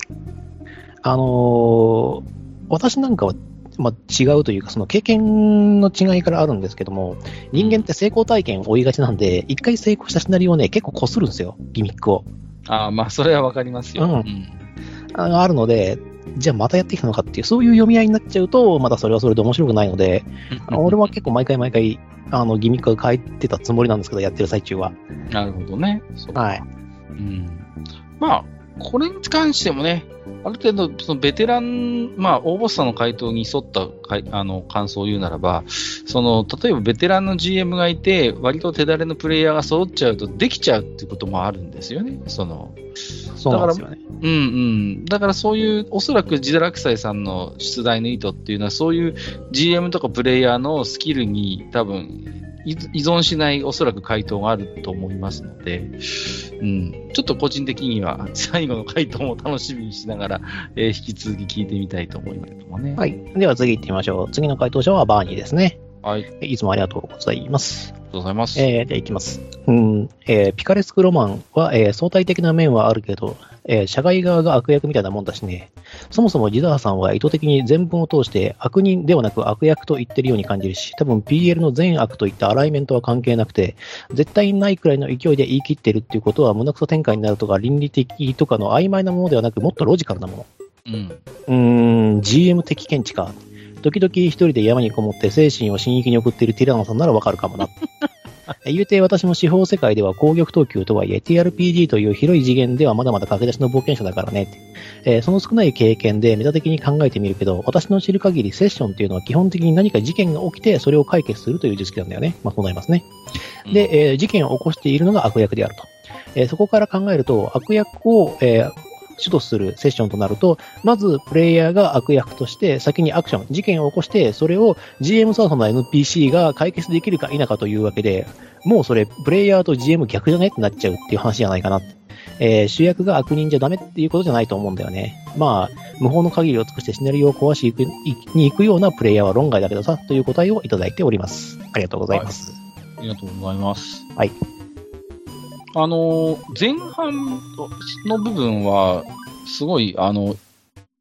あの、私なんかは、まあ、違うというか、その経験の違いからあるんですけども、人間って成功体験を追いがちなんで、一回成功したシナリオをね、結構こするんですよ、ギミックを。ああ、まあ、それはわかりますよ。うんん。あのあるので、じゃあまたやってきたのかっていう、そういう読み合いになっちゃうと、またそれはそれで面白くないので、あの俺は結構毎回毎回、あの、ギミックを変えてたつもりなんですけど、やってる最中は。なるほどね。はい。うん。まあ、これに関してもね、ある程度、そのベテラン、まあ、大ボスさんの回答に沿ったかいあの感想を言うならば、その、例えばベテランの GM がいて、割と手だれのプレイヤーが揃っちゃうと、できちゃうっていうこともあるんですよね。その、そうなんですよね。うんうん。だからそういう、おそらくジダラクサイさんの出題の意図っていうのは、そういう GM とかプレイヤーのスキルに多分、依依存しないおそらく回答があると思いますので、うん、ちょっと個人的には 最後の回答も楽しみにしながら、えー引き続き聞いてみたいと思いますけどもね。はい。では次行ってみましょう。次の回答者はバーニーですね。はい。ありいつもありがとうございます。がとうございます。えー、では行きます。うん、えーピカレスクロマンは、えー相対的な面はあるけど、えー社外側が悪役みたいなもんだしね。そもそもジダーさんは意図的に全文を通して悪人ではなく悪役と言ってるように感じるし、多分 PL の善悪といったアライメントは関係なくて、絶対にないくらいの勢いで言い切ってるっていうことは胸クソ展開になるとか倫理的とかの曖昧なものではなく、もっとロジカルなもの。うん。うーん、GM 的見地か。時々一人で山にこもって精神を死域に送っているティラノさんならわかるかもな。え言うて私も司法世界では攻撃等級とはいえ TRPG という広い次元ではまだまだ駆け出しの冒険者だからねって。えーその少ない経験でメタ的に考えてみるけど、私の知る限りセッションっていうのは基本的に何か事件が起きてそれを解決するという実績なんだよね。まあそうなりますね。で、えー事件を起こしているのが悪役であると。えーそこから考えると、悪役を、えー主導するセッションとなると、まずプレイヤーが悪役として先にアクション、事件を起こして、それを GM サードの NPC が解決できるか否かというわけで、もうそれ、プレイヤーと GM 逆じゃねってなっちゃうっていう話じゃないかな。えー主役が悪人じゃダメっていうことじゃないと思うんだよね。まあ、無法の限りを尽くしてシナリオを壊しに行くに行くようなプレイヤーは論外だけどさ、という答えをいただいております。ありがとうございます。ありがとうございます。はい。あのー、前半の部分は、すごい、あの、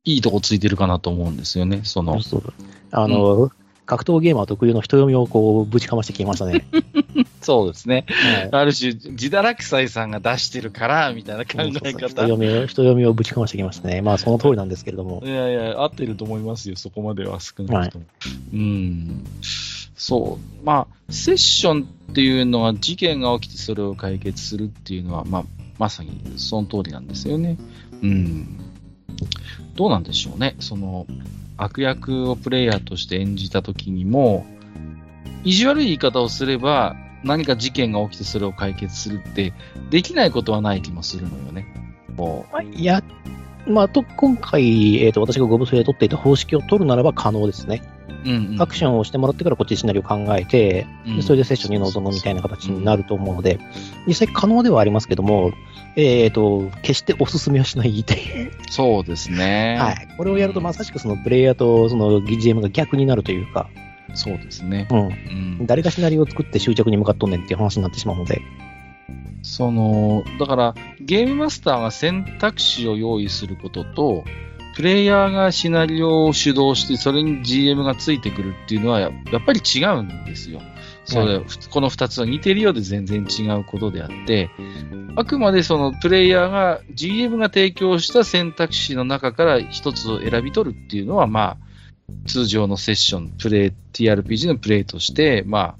いいとこついてるかなと思うんですよね。その、そうあの、格闘ゲーマー特有の人読みをこう、ぶちかましてきましたね。そうですね。はいある種、ジダラクサイさんが出してるから、みたいな考えそうそうそう人方。読みを、人読みをぶちかましてきましたね。まあ、その通りなんですけれどもい。やいや、合ってると思いますよ、そこまでは少なくとも。うん。そう。まあ、セッションっていうのは事件が起きてそれを解決するっていうのは、まあ、まさにその通りなんですよね。うん。どうなんでしょうね。その、悪役をプレイヤーとして演じた時にも、意地悪い言い方をすれば、何か事件が起きてそれを解決するって、できないことはない気もするのよね。こうまあいや、まあ、と、今回、えっ、と、私がゴブスで取っていた方式を取るならば可能ですね。うんうんアクションをしてもらってからこっちでシナリオを考えて、それでセッションに臨むみたいな形になると思うので、実際可能ではありますけども、えっ、と、決してお勧めはしないっていう。そうですね。はい。これをやるとまさしくそのプレイヤーとその GM が逆になるというか、そうですね。うん。うん、誰がシナリオを作って終着に向かっとんねんっていう話になってしまうので、その、だから、ゲームマスターが選択肢を用意することと、プレイヤーがシナリオを主導して、それに GM がついてくるっていうのはや、やっぱり違うんですよ。それ、はこの二つは似てるようで全然違うことであって、あくまでそのプレイヤーが、GM が提供した選択肢の中から一つを選び取るっていうのは、まあ、通常のセッション、プレイ、TRPG のプレイとして、ま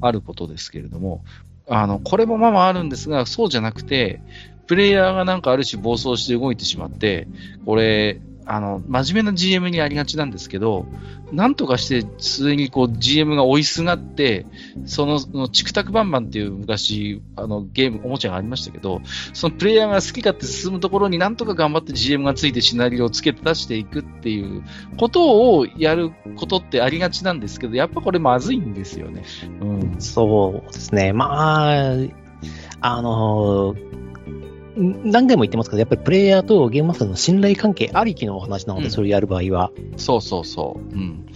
あ、あることですけれども、あの、これもまあまああるんですが、そうじゃなくて、プレイヤーがなんかある種暴走して動いてしまって、これ、あの、真面目な GM にありがちなんですけど、なんとかして、普通にこう GM が追いすがって、その、そのチクタクバンバンっていう昔、あの、ゲーム、おもちゃがありましたけど、そのプレイヤーが好き勝手進むところになんとか頑張って GM がついてシナリオをつけて出していくっていうことをやることってありがちなんですけど、やっぱこれまずいんですよね。うん。そうですね。まあ、あの何回も言ってますけど、やっぱりプレイヤーとゲームマスターの信頼関係ありきのお話なので、うんそれをやる場合は。そうそうそう。うん。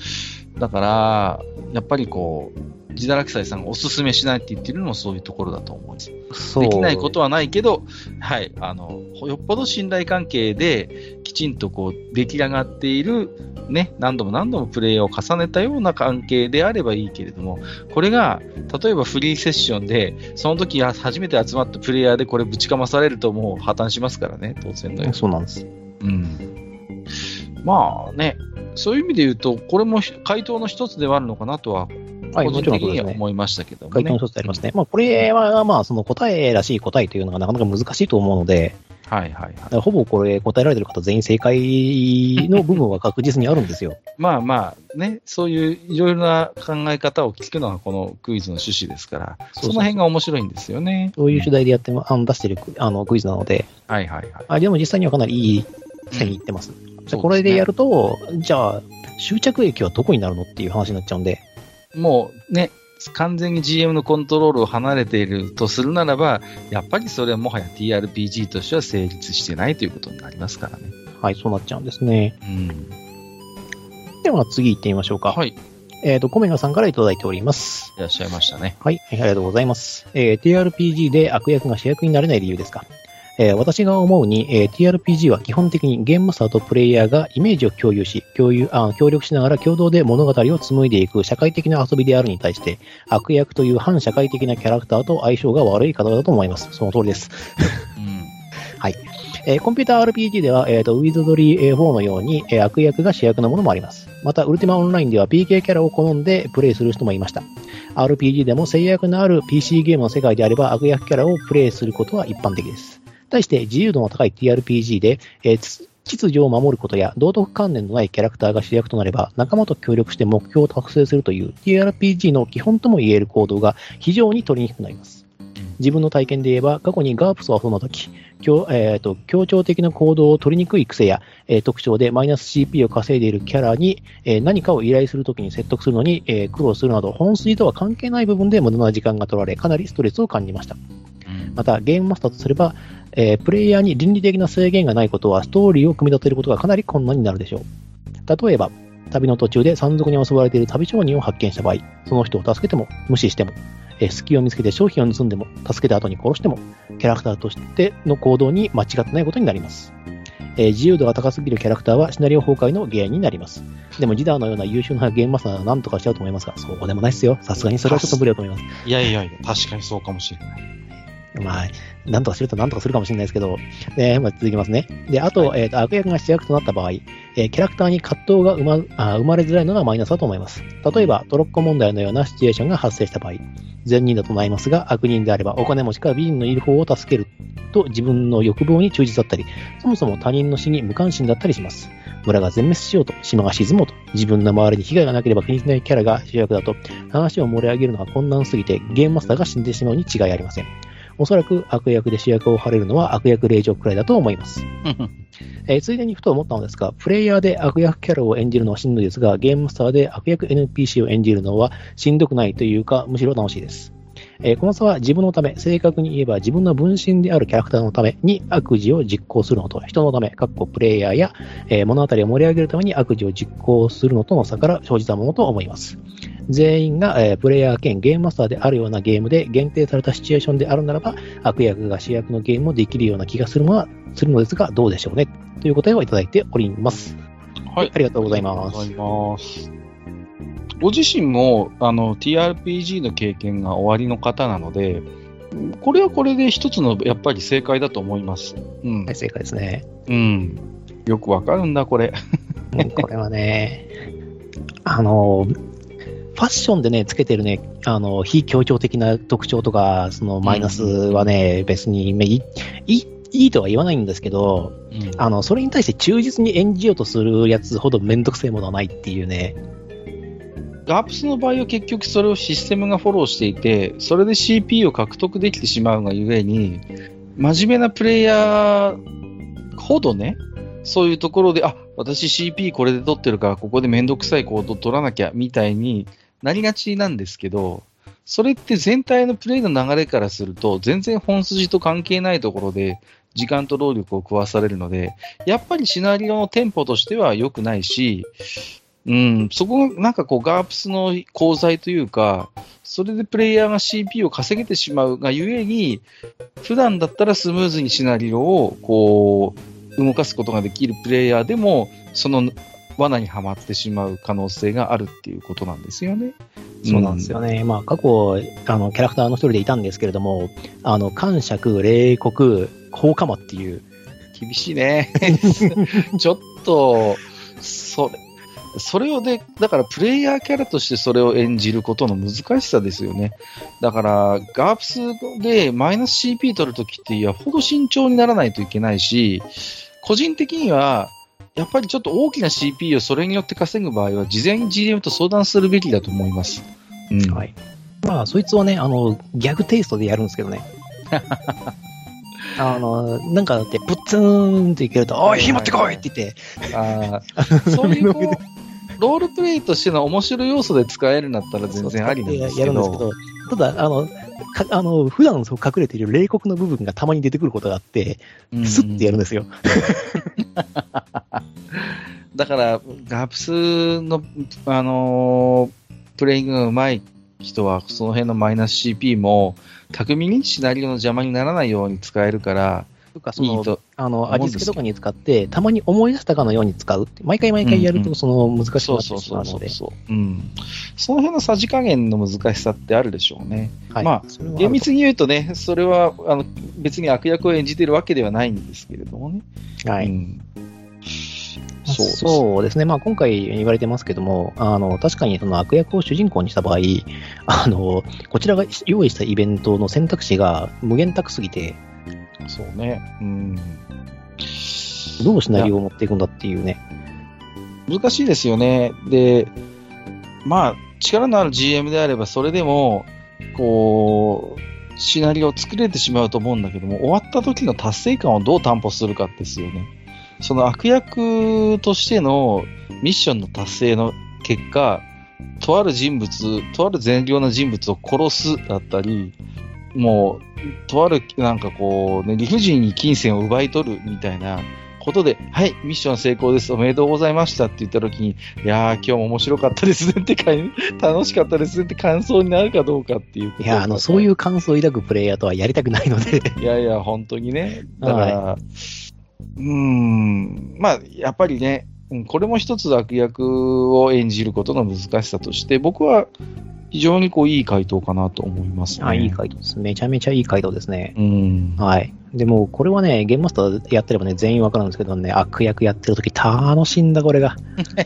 だから、やっぱりこう、自堕落斎さんがおすすめしないって言ってるのもそういうところだと思うんです。そう。できないことはないけど、はい、あの、よっぽど信頼関係で、きちんとこう、出来上がっている、ね、何度も何度もプレイヤーを重ねたような関係であればいいけれども、これが、例えばフリーセッションで、その時や初めて集まったプレイヤーでこれぶちかまされるともう破綻しますからね、当然のように。そうなんです。うん。まあね、そういう意味で言うと、これも回答の一つではあるのかなとは、はい、個人。的には思いましたけども回答のね。一つありますね。まあ、これは、まあ、その答えらしい答えというのがなかなか難しいと思うので、はいはいはいほぼこれ答えられてる方全員正解の部分は確実にあるんですよ。まあまあね、そういういろいろな考え方を聞くのがこのクイズの趣旨ですから、その辺が面白いんですよね。そういう主題でやっても、あの出してるあのクイズなので、はいはいはい。あでも実際にはかなりいい線いってます。そうですねでこれでやると、じゃあ、終着駅はどこになるのっていう話になっちゃうんで、もうね、完全に GM のコントロールを離れているとするならば、やっぱりそれはもはや TRPG としては成立してないということになりますからね。はい、そうなっちゃうんですね。うん。では次行ってみましょうか。はい。いえっ、と、コメガさんからいただいております。らっしゃいましたね。はい、ありがとうございます。えー TRPG で悪役が主役になれない理由ですか？えー私が思うに、えー TRPG は基本的にゲームマスターとプレイヤーがイメージを共有し、共有あ協力しながら共同で物語を紡いでいく社会的な遊びであるに対して、悪役という反社会的なキャラクターと相性が悪い方だと思います。その通りです。うん。えーコンピューター RPG では、えーと、ウィズドリー4のように、えー悪役が主役のものもあります。また、ウルティマオンラインでは PK キャラを好んでプレイする人もいました。RPG でも制約のある PC ゲームの世界であれば悪役キャラをプレイすることは一般的です。対して自由度の高い TRPG で、えーつ秩序を守ることや道徳観念のないキャラクターが主役となれば仲間と協力して目標を達成するという TRPG の基本とも言える行動が非常に取りにくくなります。自分の体験で言えば過去にガープスを遊んだ時強,、えーと協調的な行動を取りにくい癖や、えー特徴でマイナス CP を稼いでいるキャラに、えー何かを依頼するときに説得するのに、えー苦労するなど本筋とは関係ない部分で無駄な時間が取られかなりストレスを感じました。うんまた、ゲームマスターとすれば、えープレイヤーに倫理的な制限がないことは、ストーリーを組み立てることがかなり困難になるでしょう。例えば、旅の途中で山賊に襲われている旅商人を発見した場合、その人を助けても、無視しても、えー隙を見つけて商品を盗んでも、助けた後に殺しても、キャラクターとしての行動に間違ってないことになります。えー自由度が高すぎるキャラクターはシナリオ崩壊の原因になります。でも、ジダーのような優秀なゲームマスターは何とかしちゃうと思いますが、そうでもないですよ。さすがにそれはちょっと無理だと思います。いやいやいや、確かにそうかもしれない。まあ、なんとかするとなんとかするかもしれないですけど、えーまあ、続きますね。で、あと、えーと悪役が主役となった場合、えーキャラクターに葛藤が生まあ生まれづらいのがマイナスだと思います。例えば、トロッコ問題のようなシチュエーションが発生した場合、善人だとなりますが、悪人であればお金持ちか美人のいる方を助けると自分の欲望に忠実だったり、そもそも他人の死に無関心だったりします。村が全滅しようと、島が沈もうと、自分の周りに被害がなければ気にしないキャラが主役だと、話を盛り上げるのが困難すぎて、ゲームマスターが死んでしまうに違いありません。おそらく悪役で主役を張れるのは悪役令状くらいだと思います。えーついでにふと思ったのですが、プレイヤーで悪役キャラを演じるのはしんどいですが、ゲームマスターで悪役 NPC を演じるのはしんどくないというか、むしろ楽しいです。えーこの差は自分のため、正確に言えば自分の分身であるキャラクターのために悪事を実行するのと、人のため、かっこプレイヤーや、えー物語を盛り上げるために悪事を実行するのとの差から生じたものと思います。全員が、えープレイヤー兼ゲームマスターであるようなゲームで限定されたシチュエーションであるならば、悪役が主役のゲームもできるような気がするのは、するのですが、どうでしょうね。という答えをいただいております。はいありがとうございありがます。とうございます。ご自身もあの TRPG の経験が終わりの方なので、これはこれで一つのやっぱり正解だと思います。うんはい、。正解ですね。うん。よくわかるんだ、これ。うんこれはね、あの、ファッションでね、つけてるね、あの、非協調的な特徴とか、そのマイナスはね、別に、めいい、いいいいとは言わないんですけど、うんあの、それに対して忠実に演じようとするやつほどめんどくせえものはないっていうね。ガープスの場合は結局それをシステムがフォローしていて、それで CP を獲得できてしまうがゆえに、真面目なプレイヤーほどね、そういうところで、あ、私 CP これで取ってるから、ここでめんどくさい行動取らなきゃ、みたいになりがちなんですけど、それって全体のプレイの流れからすると、全然本筋と関係ないところで、時間と労力を食わされるので、やっぱりシナリオのテンポとしては良くないし、うん、そこがなんかこう、ガープスの功罪というか、それでプレイヤーが CP を稼げてしまうがゆえに、普段だったらスムーズにシナリオをこう、動かすことができるプレイヤーでも、その罠にはまってしまう可能性があるっていうことなんですよね。そうなんですよね。まあ、過去、あの、キャラクターの一人でいたんですけれども、あの、感触、冷酷、放火魔っていう、厳しいね。ちょっと、それ、それをで、だからプレイヤーキャラとしてそれを演じることの難しさですよね。だから、ガープスでマイナス CP 取るときって、よほど慎重にならないといけないし、個人的には、やっぱりちょっと大きな CP をそれによって稼ぐ場合は、事前に GM と相談するべきだと思います。うん。はい。まあ、そいつはね、あの、ギャグテイストでやるんですけどね。あの、なんかだって、プッツーンっていけると、おい、火持ってこいって言って、あーそういうこう、ロールプレイとしての面白い要素で使えるんだったら全然ありなんですけど。やるんですけど、ただ、あの、かあの普段そう隠れている冷酷の部分がたまに出てくることがあって、うんスッてやるんですよ。だから、ガープスの、あのープレイングが上手い人は、その辺のマイナス CP も、巧みにシナリオの邪魔にならないように使えるから、とか、その、いいと。あの、味付けとかに使って、たまに思い出したかのように使うって。毎回毎回やると、その、難しくそうなってそうそうそうしまうので。その辺のさじ加減の難しさってあるでしょうね。はい。まあそれはる厳密に言うとね、それは、あの、別に悪役を演じてるわけではないんですけれどもね。とはい。うんそうですそうですね。まあ、今回言われてますけども、あの、確かにその悪役を主人公にした場合、あの、こちらが用意したイベントの選択肢が無限たくすぎて、そうね。うん。どうシナリオを持っていくんだっていうね。難しいですよね。で、まあ、力のある GM であれば、それでも、こう、シナリオを作れてしまうと思うんだけども、終わった時の達成感をどう担保するかですよね。その悪役としてのミッションの達成の結果、とある人物、とある善良な人物を殺すだったり、もう、とある、なんかこう、ね、理不尽に金銭を奪い取るみたいなことで、はい、ミッション成功です、おめでとうございましたって言った時に、いやー、今日も面白かったですねってか、楽しかったですねって感想になるかどうかっていういや、あの、そういう感想を抱くプレイヤーとはやりたくないので。いやいや、本当にね。だから、うーん、まあ、やっぱりね、うんこれも一つ悪役を演じることの難しさとして、僕は非常にこういい回答かなと思いますね。あ、いい回答です。めちゃめちゃいい回答ですね。うん。はい。でも、これはね、ゲームマスターやってればね、全員わかるんですけどね、悪役やってるとき楽しいんだ、これが。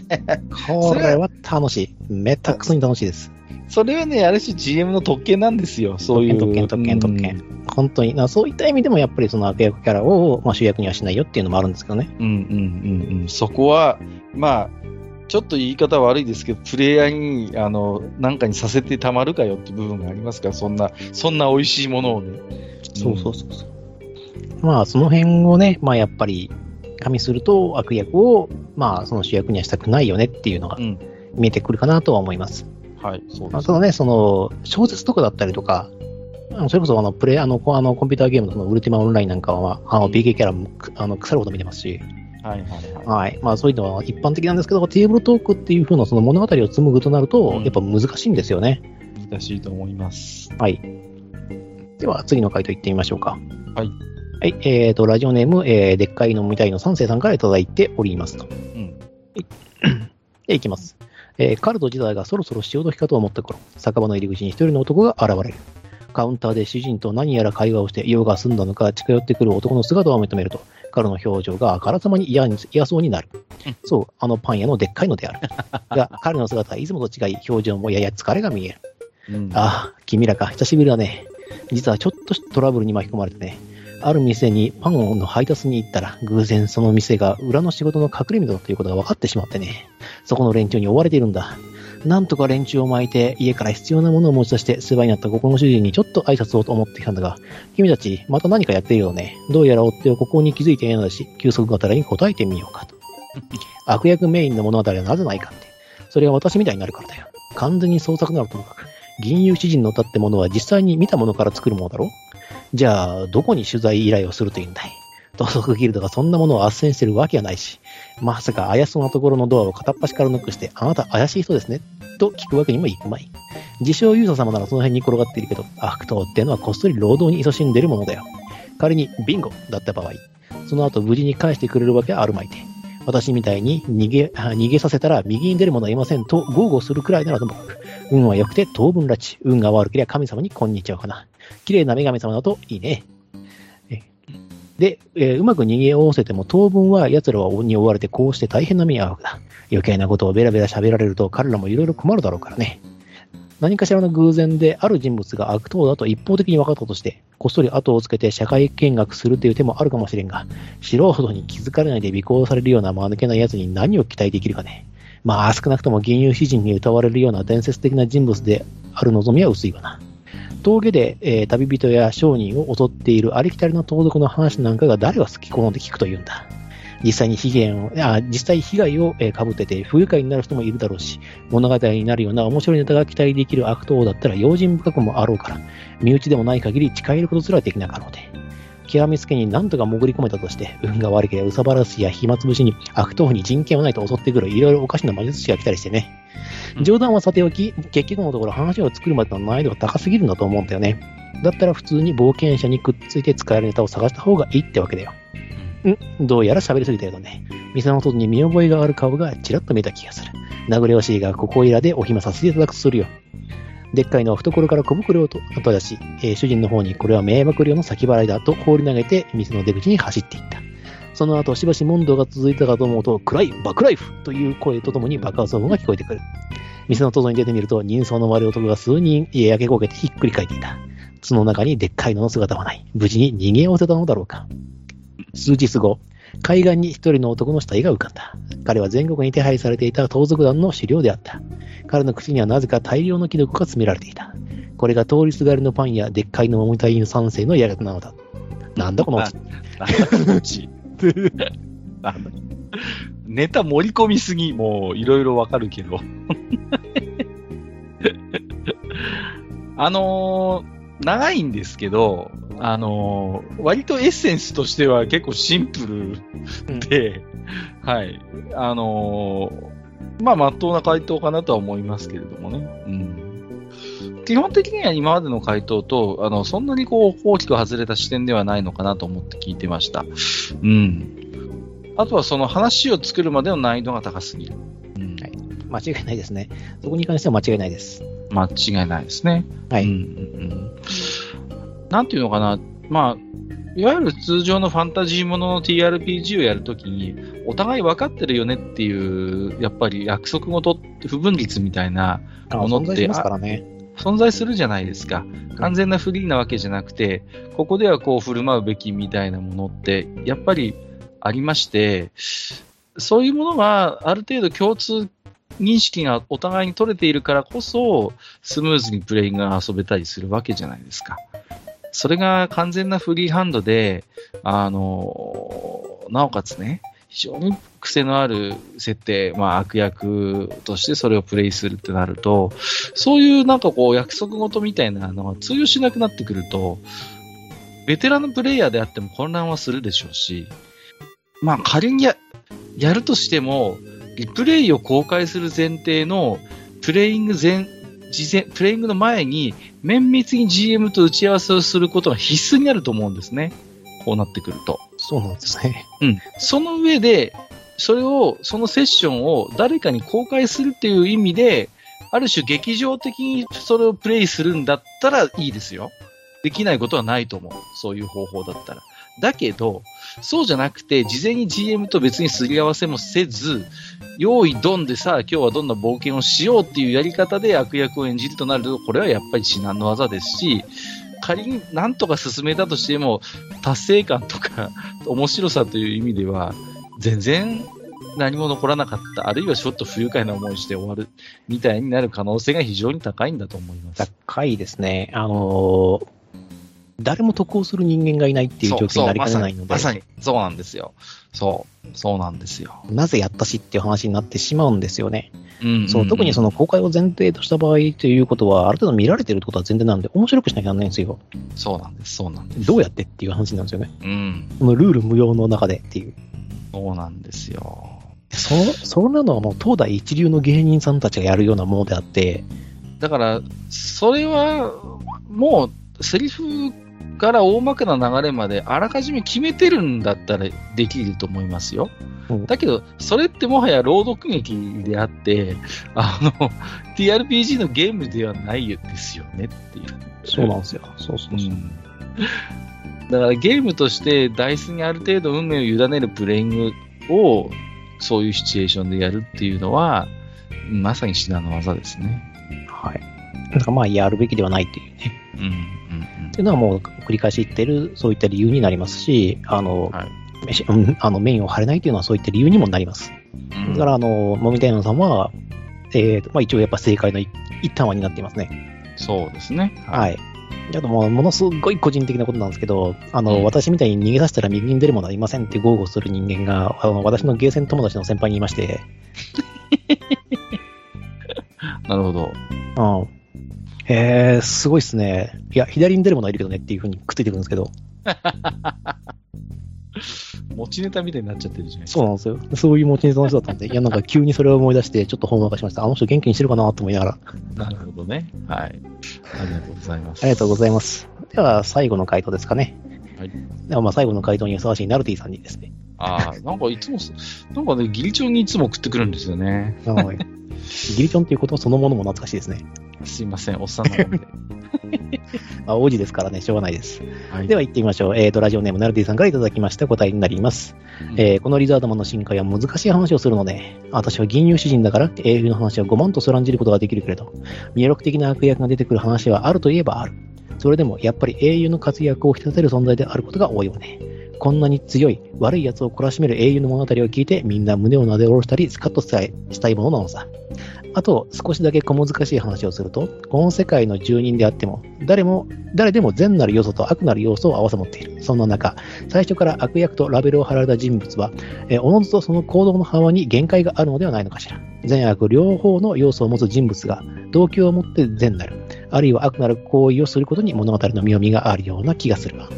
これは楽しい。めたくそに楽しいです。それはね、ある種 GM の特権なんですよ。そういう。特権、特権、特権。本当に。なそういった意味でも、やっぱりその悪役キャラを、まあ、主役にはしないよっていうのもあるんですけどね。うんうんうんうん。そこは、まあ、ちょっと言い方悪いですけど、プレイヤーに、あの、なんかにさせてたまるかよって部分がありますから、そんな、そんな美味しいものをね。そうそうそうそう。まあ、その辺をね、まあ、やっぱり、加味すると、悪役を、まあ、その主役にはしたくないよねっていうのがうん。見えてくるかなとは思います。はい、そうです。まあただね、その、小説とかだったりとか、それこそあのプレイあのこあのコンピューターゲームのそのウルティマオンラインなんかは、あのうん BK キャラもくあの腐るほど見てますし、はいはいはい。はい。まあそういうのは一般的なんですけど、テーブルトークっていう風なその物語を紡ぐとなると、うんやっぱ難しいんですよね。難しいと思います。はい。では次の回答いってみましょうか。はい。はい。えっ、と、ラジオネーム、えー、でっかいのみたいの三世さんからいただいておりますと。うん。で、いきます。えーカルト時代がそろそろ潮時かと思った頃、酒場の入り口に一人の男が現れる。カウンターで主人と何やら会話をして用が済んだのか近寄ってくる男の姿を認めると、彼の表情があからさまに嫌に嫌そうになるうん。そう、あのパン屋のでっかいのである。が、彼の姿はいつもと違い、表情もやや疲れが見える。うん、ああ、君らか、久しぶりだね。実はちょっとトラブルに巻き込まれてね。ある店にパンをの配達に行ったら、偶然その店が裏の仕事の隠れ蓑だということが分かってしまってね。そこの連中に追われているんだ。なんとか連中を巻いて、家から必要なものを持ち出して、世話になったここの主人にちょっと挨拶をと思ってきたんだが、君たち、また何かやっているよね。どうやら追っ手をここに気づいていないのだし、休息語りに答えてみようかと。悪役メインの物語はなぜないかって。それは私みたいになるからだよ。完全に創作ならともかく、銀融詩人の歌ってものは実際に見たものから作るものだろじゃあ、どこに取材依頼をするというんだい？盗賊ギルドがそんなものを斡旋してるわけがないし、まさか怪しそうなところのドアを片っ端からノックして、あなた怪しい人ですね？と聞くわけにもいくまい。自称ユーザ様ならその辺に転がっているけど、悪党ってのはこっそり労働に勤しんでるものだよ。仮にビンゴだった場合、その後無事に返してくれるわけはあるまいて。私みたいに逃げ、逃げさせたら右に出る者はいませんと豪語するくらいならとも、運は良くて当分拉致、運が悪ければ神様にこんにちはかな。綺麗な女神様だといいね。で、えー、うまく逃げおおせても当分は奴らはに追われてこうして大変な目に遭うわけだ。余計なことをベラベラ喋られると彼らもいろいろ困るだろうからね。何かしらの偶然である人物が悪党だと一方的に分かったとして、こっそり後をつけて社会見学するという手もあるかもしれんが、素人に気づかれないで尾行されるような間抜けな奴に何を期待できるかね。まあ少なくとも銀融詩人に歌われるような伝説的な人物である望みは薄いわな。峠で、えー、旅人や商人を襲っているありきたりの盗賊の話なんかが誰が好き好んで聞くというんだ。実際に被害を、あ実際被害を、えー、被ってて不愉快になる人もいるだろうし、物語になるような面白いネタが期待できる悪党だったら用心深くもあろうから、身内でもない限り近寄ることすらできなかろうで。極めつけに何とか潜り込めたとして、運が悪ければうさばらすや暇つぶしに悪党に人権はないと襲ってくるいろいろおかしな魔術師が来たりしてね。冗談はさておき、結局のところ話を作るまでの難易度が高すぎるんだと思うんだよね。だったら普通に冒険者にくっついて使えるネタを探した方がいいってわけだよ。んどうやら喋りすぎたようだね。店の外に見覚えがある顔がちらっと見えた気がする。名残惜しいが、ここいらでお暇させていただくとするよ。でっかいのは懐から小袋を取り出し、えー、主人の方にこれは迷惑料の先払いだと放り投げて店の出口に走っていった。その後、しばし問答が続いたかと思うと、暗いバックライフという声とともに爆発音が聞こえてくる。店の外に出てみると、人相の悪い男が数人家焼け焦げてひっくり返っていた。その中にでっかいのの姿はない。無事に逃げおせたのだろうか。数日後、海岸に一人の男の死体が浮かんだ。彼は全国に手配されていた盗賊団の狩猟であった。彼の口にはなぜか大量のキノコが詰められていた。これが通りすがりのパンやでっかいの桃隊員三世のやり方なのだ。なんだこのオチ。ネタ盛り込みすぎ、もういろいろわかるけど。あのー、長いんですけど、あのー、割とエッセンスとしては結構シンプルで、うん、はい。あのー、まあ、まっとうな回答かなとは思いますけれどもね。うん。基本的には今までの回答と、あの、そんなにこう、大きく外れた視点ではないのかなと思って聞いてました。うん。あとはその話を作るまでの難易度が高すぎる。うん。はい。間違いないですね。そこに関しては間違いないです。間違いないですね。はい。うん、うん、なんていうのかな。まあ、いわゆる通常のファンタジーものの TRPG をやるときに、お互い分かってるよねっていう、やっぱり約束事不分率みたいなものって、存在するじゃないですか。完全なフリーなわけじゃなくて、ここではこう振る舞うべきみたいなものって、やっぱりありまして、そういうものがある程度共通認識がお互いに取れているからこそ、スムーズにプレイングが遊べたりするわけじゃないですか。それが完全なフリーハンドで、あの、なおかつね、非常に癖のある設定、まあ悪役としてそれをプレイするってなると、そういうなんかこう約束事みたいなのが通用しなくなってくると、ベテランのプレイヤーであっても混乱はするでしょうし、まあ仮にややるとしても、リプレイを公開する前提のプレイング前、事前、プレイングの前に綿密に GM と打ち合わせをすることが必須になると思うんですね。こうなってくると。そうなんですね。うん。その上で、それを、そのセッションを誰かに公開するっていう意味で、ある種劇場的にそれをプレイするんだったらいいですよ。できないことはないと思う。そういう方法だったら。だけど、そうじゃなくて、事前に GM と別にすり合わせもせず、用意ドンでさ、今日はどんな冒険をしようっていうやり方で悪役を演じるとなると、これはやっぱり至難の技ですし、仮になんとか進めたとしても、達成感とか面白さという意味では、全然何も残らなかった。あるいはちょっと不愉快な思いして終わるみたいになる可能性が非常に高いんだと思います。高いですね。あのー誰も得をする人間がいないっていう状況になりかねないので、まさに、まさにそうなんですよ。そう、そうなんですよ。なぜやったしっていう話になってしまうんですよね。うんそう特にその、の公開を前提とした場合ということは、ある程度見られてるってことは前提なんで、面白くしなきゃならないんですよ。そうなんです、そうなんです。どうやってっていう話なんですよね。うん、このルール無用の中でっていう。そうなんですよ。そそんなのはもう東大一流の芸人さんたちがやるようなものであって、だから、それは、もう、セリフから大まかな流れまであらかじめ決めてるんだったらできると思いますよ。うんだけど、それってもはや朗読劇であって、あの、TRPG のゲームではないですよねっていう。そうなんですよ。そうそうそう。うんだからゲームとしてダイスにある程度運命を委ねるプレイングをそういうシチュエーションでやるっていうのは、まさに至難の技ですね。はい。だからまあ、やるべきではないっていうね。うん、うん、っていうのはもう繰り返し言ってる、そういった理由になりますし、あの、はいあのメインを張れないというのはそういった理由にもなります。うん。だから、あの、もみたいなさんは、えーとまあ、一応やっぱ正解の一一端はになっていますね。そうですね。。はいい。あともう、ものすごい個人的なことなんですけど、あの、うん私みたいに逃げ出したら右に出るものはいませんって豪語する人間が、あの、私のゲーセン友達の先輩にいまして、なるほど。うん。えー、すごいっすね。いや、左に出るものはいるけどねっていうふうにくっついてくるんですけど、持ちネタみたいになっちゃってるじゃないですか。そうなんですよ。そういう持ちネタの人だったんで、いや、なんか急にそれを思い出して、ちょっとほんわかしました。あの人元気にしてるかなと思いながら。なるほどね。はい。ありがとうございます。ありがとうございます。では、最後の回答ですかね。はい。では、まあ、最後の回答にふさわしいナルティさんにですね。ああ、なんかいつもす、なんかね、ギリチョンにいつも送ってくるんですよね。はい。ギリチョンっていうことそのものも懐かしいですね。すいません、おっさんなので。ま あ、王子ですからね、しょうがないです。はい。では行ってみましょう。えーと、ラジオネームナルティさんからいただきました答えになります。うんえーこのリザードマンの深海は難しい話をするので、私は銀融詩人だから英雄の話は5万とそらんじることができるけれど、魅力的な悪役が出てくる話はあるといえばある。それでもやっぱり英雄の活躍を引き立てる存在であることが多いわね。こんなに強い悪い奴を懲らしめる英雄の物語を聞いてみんな胸をなで下ろしたりスカッとしたいものなのさ。あと、少しだけ小難しい話をすると、この世界の住人であっても、誰も、誰でも善なる要素と悪なる要素を合わせ持っている。そんな中、最初から悪役とラベルを貼られた人物は、えーおのずとその行動の幅に限界があるのではないのかしら。善悪両方の要素を持つ人物が、動機を持って善なる、あるいは悪なる行為をすることに物語の妙味があるような気がするわ。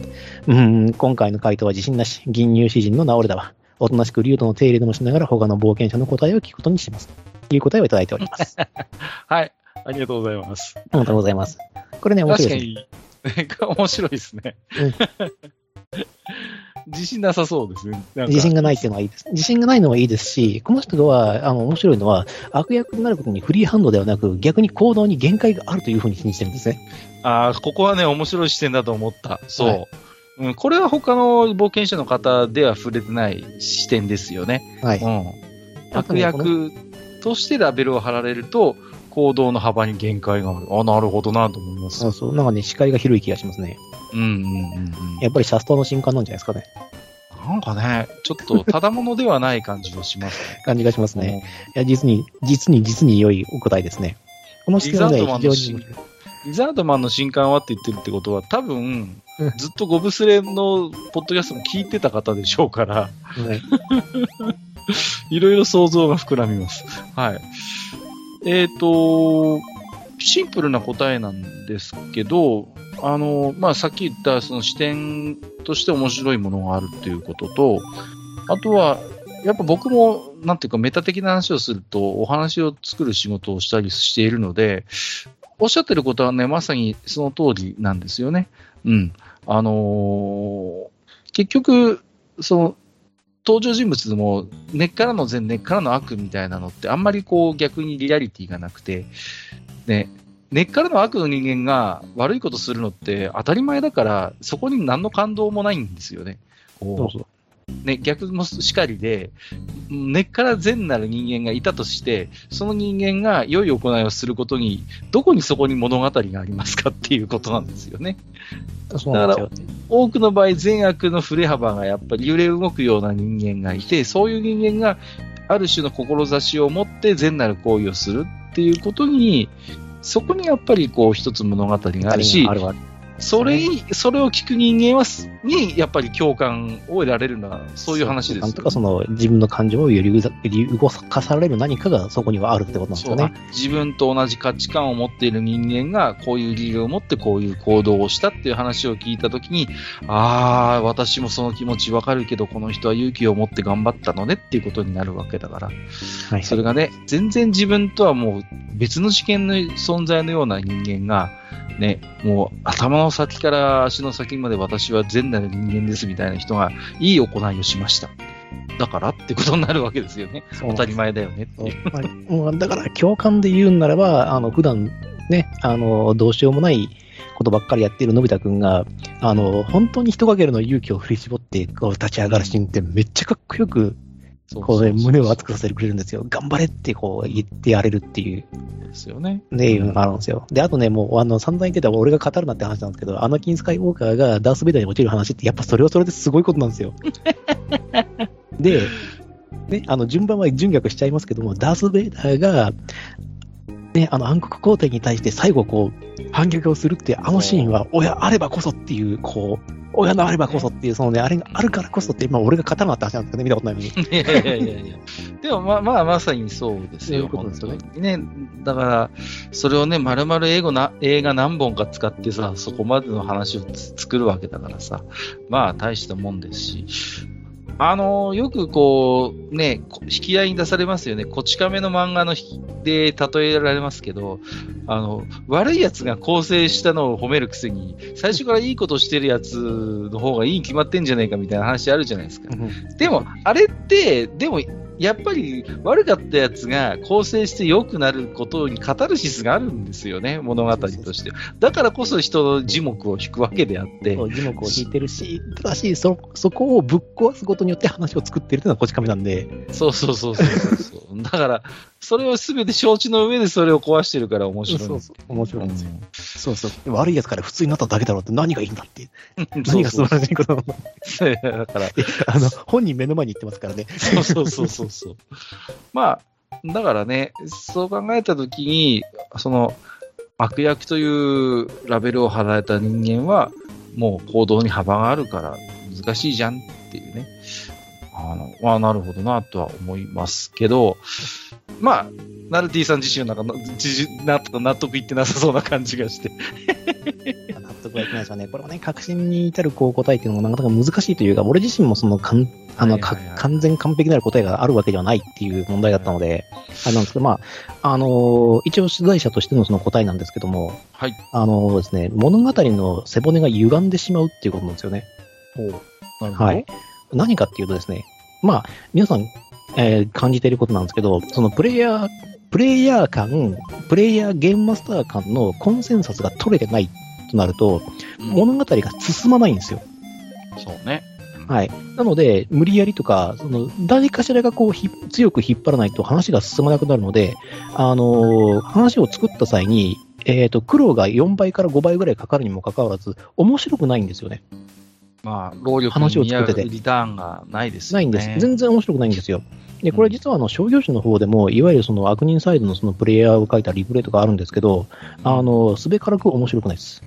うーん、今回の回答は自信なし、銀融詩人の直れだわ。おとなしく竜との手入れでもしながら他の冒険者の答えを聞くことにします。という答えをいただいております。はい。ありがとうございます。ありがとうございます。これね、面白いですね。に、面白いですね。自信なさそうですね。自信がないっていうのはいいです。自信がないのはいいですし、この人は、あの、面白いのは、悪役になることにフリーハンドではなく、逆に行動に限界があるというふうに信じてるんですね。ああ、ここはね、面白い視点だと思った。そう。はいうん、これは他の冒険者の方では触れてない視点ですよね。はい。うん。悪役としてラベルを貼られると、行動の幅に限界がある。あ、なるほどなと思います。そうそう。なんかね、視界が広い気がしますね。うんうんうんうん。やっぱりシャスターの新刊なんじゃないですかね。なんかね、ちょっとただものではない感じがします 感じがしますね。ね。いや、実に、実に、実に良いお答えですね。この視点はね、リザードマン非常にリザードマンの新刊はって言ってるってことは、多分うん、ずっとゴブスレのポッドキャストも聞いてた方でしょうから、は いろいろ想像が膨らみます。はい。えっ、と、シンプルな答えなんですけど、あの、まあ、さっき言ったその視点として面白いものがあるっていうことと、あとは、やっぱ僕も、なんていうか、メタ的な話をすると、お話を作る仕事をしたりしているので、おっしゃってることはね、まさにその通りなんですよね。うん。あのー結局、その、登場人物も根っからの善、根っからの悪みたいなのってあんまりこう逆にリアリティがなくて、ね、根っからの悪の人間が悪いことするのって当たり前だから、そこに何の感動もないんですよね。ね、逆もしかりで、根っから善なる人間がいたとして、その人間が良い行いをすることに、どこにそこに物語がありますかっていうことなんですよね。そうなんですよ。多くの場合、善悪の振れ幅がやっぱり揺れ動くような人間がいて、そういう人間がある種の志を持って善なる行為をするっていうことに、そこにやっぱりこう一つ物語があるしあ、るわそれに、それを聞く人間はす、にやっぱり共感を得られるのは、そういう話ですよなんとかその自分の感情を揺り動かされる何かがそこにはあるってことなんですそうよね。自分と同じ価値観を持っている人間がこういう理由を持ってこういう行動をしたっていう話を聞いたときに、ああ、私もその気持ちわかるけど、この人は勇気を持って頑張ったのねっていうことになるわけだから、はい。それがね、全然自分とはもう別の次元の存在のような人間が、ね、もう頭の先から足の先まで私は善なる人間ですみたいな人がいい行いをしました。だからってことになるわけですよね。当たり前だよねっていう。はいもうだから共感で言うんならば、あの、普段ね、あの、どうしようもないことばっかりやっているのび太くんが、あの、本当に一かけるの勇気を振り絞って、こう、立ち上がるシーンってめっちゃかっこよく、こうね、胸を熱くさせてくれるんですよ。頑張れってこう言ってやれるっていう、ですよね。ね、いうのがあるんですよ。で、あとね、もう、あの、散々言ってた俺が語るなって話なんですけど、アナキン・スカイウォーカーがダース・ベイダーに落ちる話って、やっぱそれはそれですごいことなんですよ。で、ね、あの、順番は順逆しちゃいますけども、ダース・ベイダーが、ね、あの、暗黒皇帝に対して最後こう、反撃をするっていうあのシーンは、親あればこそっていう、こう、親のあればこそっていう、そのね、あれがあるからこそって、まあ、俺が語るなって話なんですけどね、見たことないのに。いやいやいやいや。でもまあまあまさにそうですそういうよ。ことですよねね。だから、それをね、丸々英語な、映画何本か使ってさ、そこまでの話をつ作るわけだからさ、まあ大したもんですし、あのよくこう、ね、こ引き合いに出されますよね。こち亀の漫画のひで例えられますけど、あの、悪い奴が構成したのを褒めるくせに、最初からいいことしてるやつの方がいいに決まってんじゃないかみたいな話あるじゃないですか。でも、あれって、でも、やっぱり悪かったやつが構成して良くなることにカタルシスがあるんですよね、物語として。だからこそ人の字目を引くわけであってそ、う字幕を引いてるし、ただし、そ、そこをぶっ壊すことによって話を作ってるっていうのはこち亀なんで、そうそうそうそうそう。だから、それをすべて承知の上でそれを壊してるから面白い。そうそう、面白いんですよ。うんそうそう。で悪い奴から普通になっただけだろうって何がいいんだって。何が素晴らしいことなのだか ら、あの、本人目の前に言ってますからね。そうそうそうそうそう。まあ、だからね、そう考えたときに、その、悪役というラベルを貼られた人間は、もう行動に幅があるから難しいじゃんっていうね。あの、まあ、なるほどなとは思いますけど、まあ、ナルティさん自身はなんかな、自納納得いってなさそうな感じがして。納得はいきないですよね。これはね、確信に至るこう答えっていうのもなかなか難しいというか、俺自身もそのかんあの、か完全完璧なる答えがあるわけではないっていう問題だったので、あれなんですけど、まあ、あのー一応取材者としてのその答えなんですけども、はい。あのーですね、物語の背骨が歪んでしまうっていうことなんですよね。なるほどはい。何かっていうとですね、まあ、皆さん、えー感じていることなんですけど、そのプレイヤー、プレイヤー間、プレイヤーゲームマスター間のコンセンサスが取れてないとなると、物語が進まないんですよ。そうね。はい。なので、無理やりとか、その、誰かしらがこうひ、強く引っ張らないと話が進まなくなるので、あのー話を作った際に、えっ、と、苦労が4倍から5倍ぐらいかかるにもかかわらず、面白くないんですよね。まあ、労力に話を作っててリターンがないです。ないんです。全然面白くないんですよ。で、これ実はあの商業誌の方でも、いわゆるその悪人サイドのそのプレイヤーを書いたリプレイとかあるんですけど、あの、すべからく面白くないです。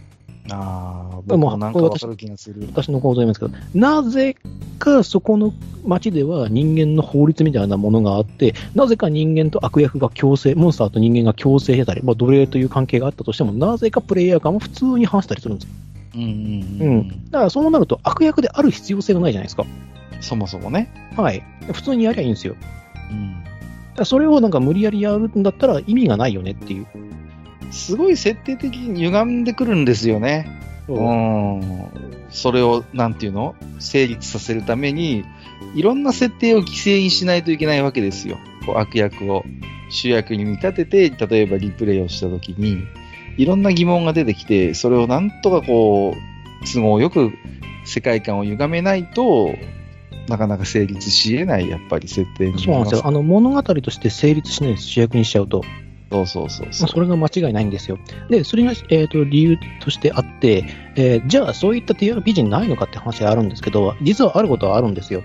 ああ、僕もなんかわかる気がする。私の構造言いますけど、なぜかそこの街では人間の法律みたいなものがあって、なぜか人間と悪役が共生、モンスターと人間が共生してたり、まあ、奴隷という関係があったとしても、なぜかプレイヤー間も普通に話したりするんですよ。うんうんううんん。だからそうなると悪役である必要性がないじゃないですか。そもそもね。はい。普通にやりゃいいんですよ。うん。だからそれをなんか無理やりやるんだったら意味がないよねっていう。すごい設定的に歪んでくるんですよね。うん。それを、なんていうの？成立させるために、いろんな設定を犠牲にしないといけないわけですよ。こう悪役を主役に見立てて、例えばリプレイをしたときに、いろんな疑問が出てきて、それをなんとかこう、都合よく世界観を歪めないと、なかなか成立し得ない、やっぱり設定そうなんですよ。あの、物語として成立しないです、主役にしちゃうと。そうそうそうまあ、そう。それが間違いないんですよ。で、それが、えー、と理由としてあって、えーじゃあそういった TRPG にないのかって話があるんですけど、実はあることはあるんですよ。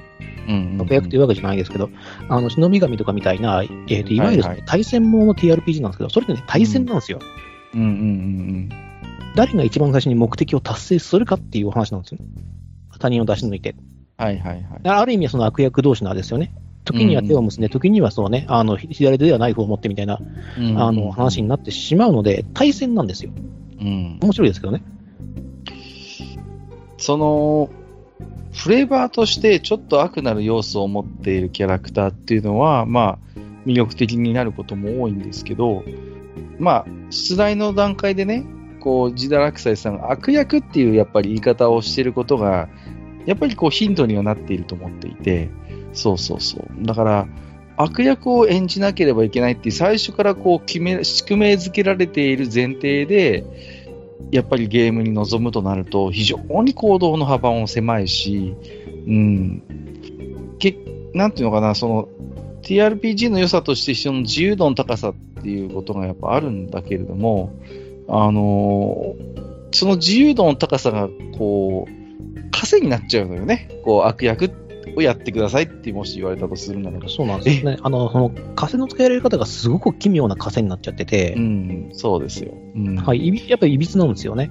うんうんうん悪役というわけじゃないですけど、あの、忍び神とかみたいな、えーといわゆるそのはいはい対戦もの TRPG なんですけど、それってね、対戦なんですよ。うんうんうん誰が一番最初に目的を達成するかっていうお話なんですよ。他人を出し抜いて。うん。はいはいはい。ある意味その悪役同士なんですよね。時には手を結んで、時にはそうね、あの、左手ではナイフを持ってみたいな、あの、話になってしまうので、対戦なんですよ。うん。面白いですけどね。その、フレーバーとしてちょっと悪なる要素を持っているキャラクターっていうのは、まあ、魅力的になることも多いんですけど、まあ、出題の段階でね、こう、ジダラクサイさんが悪役っていうやっぱり言い方をしていることが、やっぱりこうヒントにはなっていると思っていて、そうそうそう。だから、悪役を演じなければいけないって最初からこう決め、宿命づけられている前提で、やっぱりゲームに臨むとなると、非常に行動の幅も狭いし、うん、けなんていうのかな、その TRPG の良さとして、その自由度の高さっていうことがやっぱあるんだけれども、あのーその自由度の高さが、こう、枷になっちゃうのよね。こう、悪役をやってくださいってもし言われたとするならば。そうなんですよね。あの、その、枷の使いられ方がすごく奇妙な枷になっちゃってて、うん、そうですよ。うんはい、いびやっぱり歪なんですよね。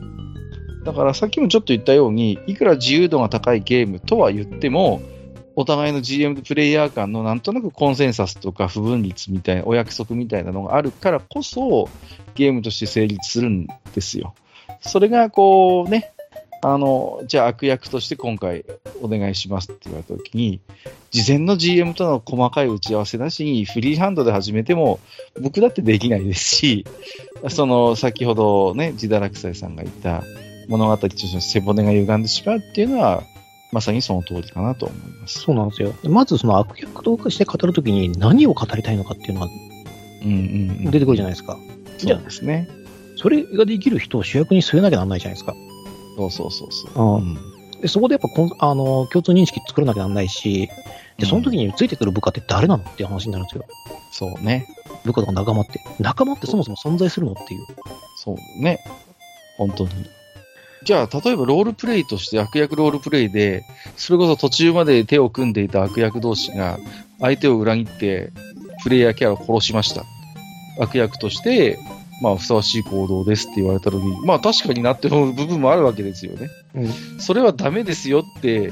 だからさっきもちょっと言ったように、いくら自由度が高いゲームとは言っても、お互いの GM プレイヤー間のなんとなくコンセンサスとか不分率みたいな、お約束みたいなのがあるからこそ、ゲームとして成立するんですよ。それがこうね、あの、じゃあ悪役として今回お願いしますって言われたときに、事前の GM との細かい打ち合わせなしにフリーハンドで始めても、僕だってできないですし、その先ほどね、ジダラクサイさんが言った物語としての背骨が歪んでしまうっていうのは、まさにその通りかなと思います。そうなんですよ。でまずその悪役として語るときに何を語りたいのかっていうのが。出てくるじゃないですか。じゃそうですね。それができる人を主役に据えなきゃなんないじゃないですか。そうそうそうそう。うんでそこでやっぱあの共通認識作らなきゃなんないし、でその時についてくる部下って誰なのっていう話になるんですよ。そうね。部下とか仲間って。仲間ってそもそも存在するのっていう。そうね。本当に。じゃあ、例えばロールプレイとして悪役ロールプレイで、それこそ途中まで手を組んでいた悪役同士が相手を裏切ってプレイヤーキャラを殺しました。悪役として、まあ、ふさわしい行動ですって言われた時に、まあ確かになって思う部分もあるわけですよね。うんそれはダメですよって、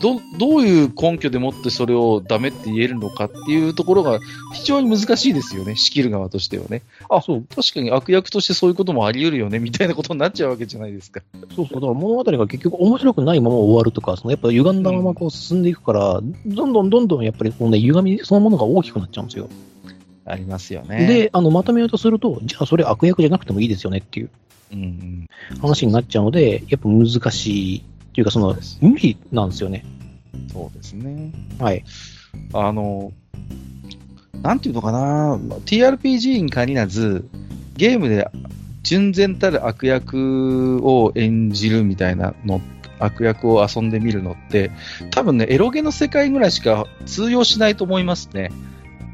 ど、どういう根拠でもってそれをダメって言えるのかっていうところが非常に難しいですよね、仕切る側としてはね。あ、そう、確かに悪役としてそういうこともあり得るよね、みたいなことになっちゃうわけじゃないですか。そうそう、だから物語が結局面白くないまま終わるとか、そのやっぱ歪んだままこう進んでいくから、どんどんどんどんやっぱりこのね、歪みそのものが大きくなっちゃうんですよ。ありますよね。で、あの、まとめようとすると、じゃあそれ悪役じゃなくてもいいですよねっていううんうん、話になっちゃうので、やっぱ難しいいうか、その、無理なんですよね。そうですね。はい。あの、なんていうのかな、TRPG に限らず、ゲームで純然たる悪役を演じるみたいなの、悪役を遊んでみるのって、多分ね、エロゲの世界ぐらいしか通用しないと思いますね。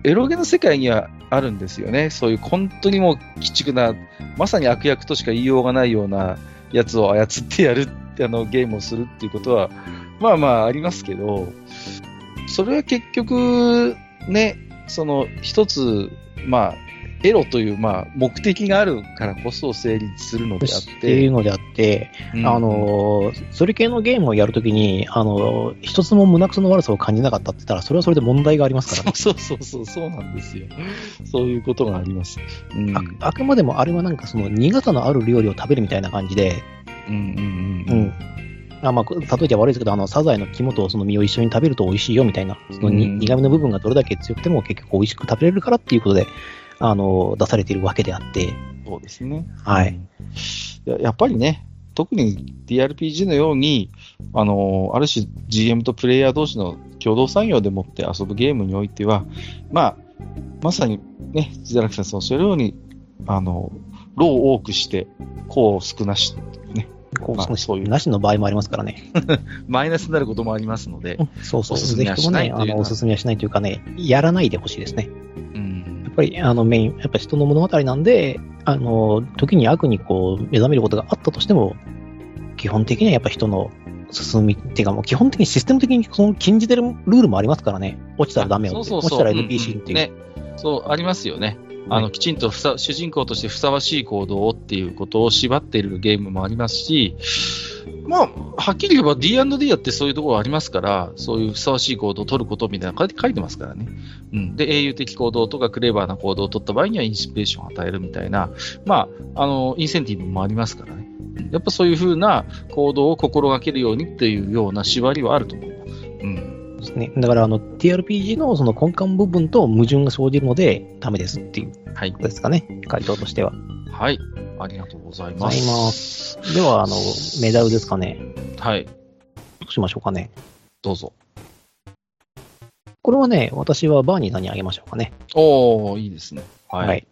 エロゲの世界にはあるんですよね。そういう本当にもう鬼畜な、まさに悪役としか言いようがないようなやつを操ってやるあの、ゲームをするっていうことは、まあまあありますけど、それは結局、ね、その一つ、まあ、エロという、まあ、目的があるからこそ成立するのであっっていて、うのであって、うんあ、の、それ系のゲームをやるときに、あの、一つも胸くその悪さを感じなかったって言ったら、それはそれで問題がありますからね。そうそうそう、そうなんですよ。そういうことがあります。うん。ああくまでもあれはなんかその苦さのある料理を食べるみたいな感じで、うんうんううんん。あまあ、例えちゃ悪いですけど、あの、サザエの肝とその身を一緒に食べると美味しいよみたいな、そのにうん苦味の部分がどれだけ強くても結局美味しく食べれるからっていうことで、あの、出されているわけであって、そうですね。はい。ややっぱりね、特に TRPG のように、あのある種 GM とプレイヤー同士の共同作業でもって遊ぶゲームにおいては、まあ、まさにね、ジダラクさんおっしゃるように、あの、労を多くして、功を少なし、ね。こう、まあそういうなしの場合もありますからね。マイナスになることもありますのでう、んそうそう。ぜひともね、あの、おすすめはしないというかね、やらないでほしいですね。うんやっぱり、あの、メイン、やっぱり人の物語なんで、あの、時に悪にこう、目覚めることがあったとしても、基本的にはやっぱ人の進みっていうか、もう基本的にシステム的にその禁じてるルールもありますからね。落ちたらダメよって。そうそうそう落ちたら NPC っていう。ね。そう、ありますよね。あの、きちんとふさ主人公としてふさわしい行動をっていうことを縛っているゲームもありますし、まあ、はっきり言えば D&D やってそういうところがありますから、そういうふさわしい行動を取ることみたいなの書いてますからね。うん。で、英雄的行動とかクレバーな行動を取った場合にはインスピレーションを与えるみたいな、まあ、あの、インセンティブもありますからね。やっぱそういうふうな行動を心がけるようにっていうような縛りはあると思。う。ですね。だから、あの、TRPG のその根幹部分と矛盾が生じるので、ダメですっていうこはい。とですかね。回答としては。はい。ありがとうございます。ます。では、あの、メダルですかね。はい。どうしましょうかね。どうぞ。これはね、私はバーニーさんにあげましょうかね。おー、いいですね。はい。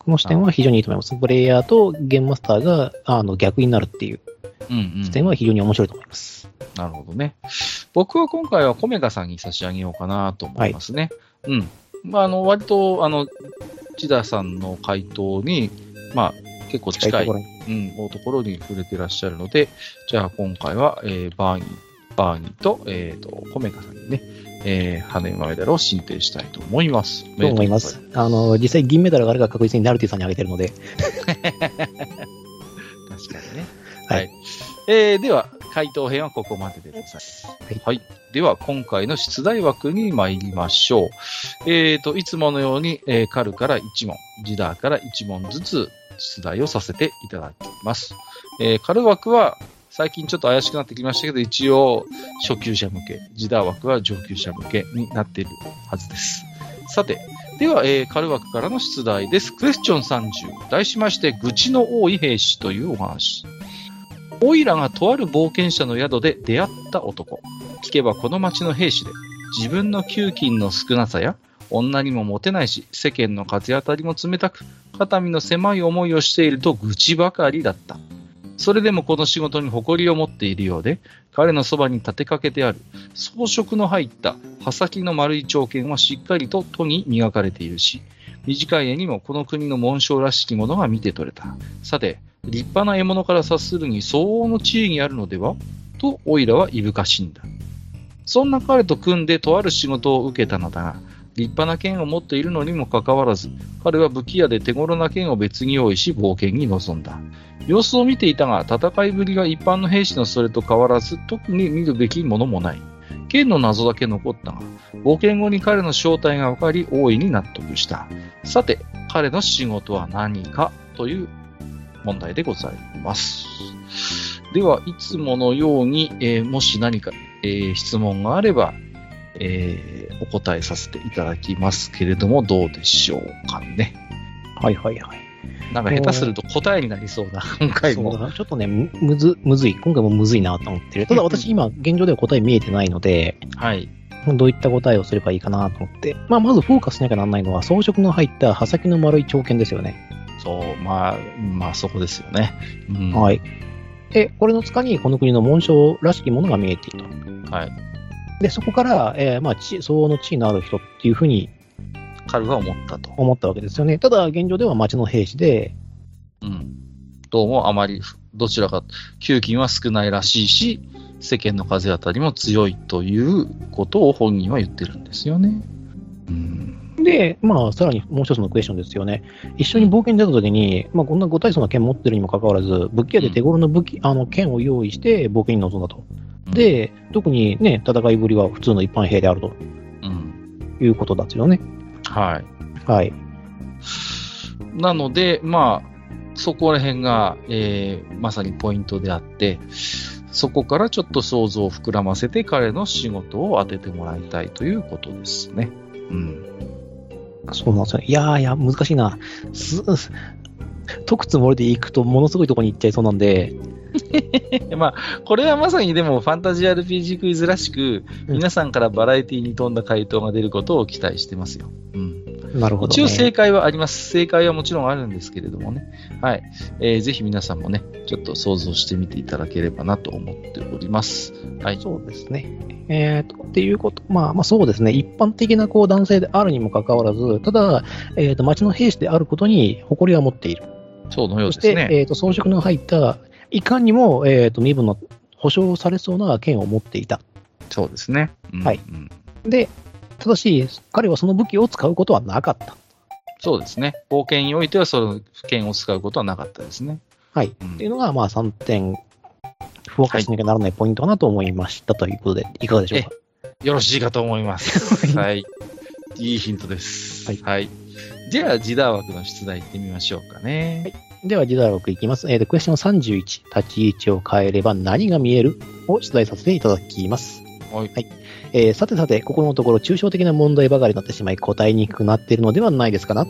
この視点は非常にいいと思います。プレイヤーとゲームマスターがあの逆になるっていううんうん視点は非常に面白いと思います。なるほどね。僕は今回はコメガさんに差し上げようかなと思いますね。うん。まあ、あの、割と、あの、千田さんの回答に、まあ、結構近い、近いところに。うん、ところに触れてらっしゃるので、じゃあ今回は、えーバーニー、バーニーと、えっ、と、コメガさんにね、えー、羽馬メダルを進呈したいと思います。と思います。あの、実際銀メダルがあるから確実にナルティさんにあげてるので、確かにね。ははいい。えーでは、回答編はここまででございます。はいでは、今回の出題枠に参りましょう。えーと、いつものように、えーカルから1問、ジダーから1問ずつ出題をさせていただきます。えーカル枠は、最近ちょっと怪しくなってきましたけど、一応、初級者向け、ジダー枠は上級者向けになっているはずです。さて、では、えーカル枠からの出題です。クエスチョン30。題しまして、愚痴の多い兵士というお話。オイラがとある冒険者の宿で出会った男。聞けばこの町の兵士で、自分の給金の少なさや、女にもモテないし、世間の風当たりも冷たく、肩身の狭い思いをしていると愚痴ばかりだった。それでもこの仕事に誇りを持っているようで、彼のそばに立てかけてある装飾の入った刃先の丸い長剣はしっかりと戸に磨かれているし、短い絵にもこの国の紋章らしきものが見て取れた。さて、立派な獲物から察するに相応の地位にあるのではと、オイラはいぶかしんだ。そんな彼と組んでとある仕事を受けたのだが、立派な剣を持っているのにもかかわらず、彼は武器屋で手頃な剣を別に用意し冒険に臨んだ。様子を見ていたが、戦いぶりが一般の兵士のそれと変わらず、特に見るべきものもない。剣の謎だけ残ったが、冒険後に彼の正体が分かり、大いに納得した。さて、彼の仕事は何かという問題でございます。では、いつものように、えーもし何か、えー質問があれば、えーお答えさせていただきますけれども、どうでしょうかね。はいはいはい。なんか下手すると答えになりそうな、今回も。ちょっとね、むむず、むずい。今回もむずいなと思ってる。ただ私今、現状では答え見えてないので、はい。どういった答えをすればいいかなと思って。まあ、まずフォーカスしなきゃならないのは、装飾の入った刃先の丸い長剣ですよね。そう、まあ、まあそこですよね。うん、。はいい。で、これの塚にこの国の紋章らしきものが見えていると。はい。で、そこから、えーまあ、地相応の地位のある人っていうふうに彼は思ったと。思ったわけですよね。ただ、現状では町の兵士で、うん。どうもあまり、どちらか、給金は少ないらしいし、世間の風当たりも強いということを本人は言ってるんですよね。うん。で、まあ、さらにもう一つのクエスチョンですよね。一緒に冒険に出た時に、まあ、こんなご大層な剣持ってるにもかかわらず、武器屋で手頃の武器、あの、剣を用意して冒険に臨んだと。で、特にね、戦いぶりは普通の一般兵であるとうん。いうことですよね。はい。はい。なので、まあ、そこら辺が、えーまさにポイントであって、そこからちょっと想像を膨らませて彼の仕事を当ててもらいたいということですね。うん。そうなんですよね。いやーいや、難しいな。す、解くつもりで行くとものすごいところに行っちゃいそうなんで、まあ、これはまさにでもファンタジー RPG クイズらしく、うん皆さんからバラエティに富んだ回答が出ることを期待してますよ。うん。なるほど、ね。一応正解はあります。正解はもちろんあるんですけれどもね。はい。えーぜひ皆さんもね、ちょっと想像してみていただければなと思っております。はい。そうですね。えーと、っていうこと、まあ、まあそうですね。一般的なこう男性であるにもかかわらず、ただ、えーと、町の兵士であることに誇りは持っている。そうのようそして、ですね。えーと、装飾の入った、いかにも、えーと、身分の保障されそうな剣を持っていた。そうですね。うんはいうんで、ただし、彼はその武器を使うことはなかった。そうですね。冒険においてはその剣を使うことはなかったですね。はい。うんっていうのが、まあ3点、フォーカスしなきゃならないポイントかなと思いましたということで、いかがでしょうか？よろしいかと思います。はい。いいヒントです。はいじゃあ、ジダー枠の出題行ってみましょうかね。では、ジダロクいきます。えーと、クエスチョン31、立ち位置を変えれば何が見える？を出題させていただきます。はい。えーさてさて、ここのところ抽象的な問題ばかりになってしまい答えにくくなっているのではないですかな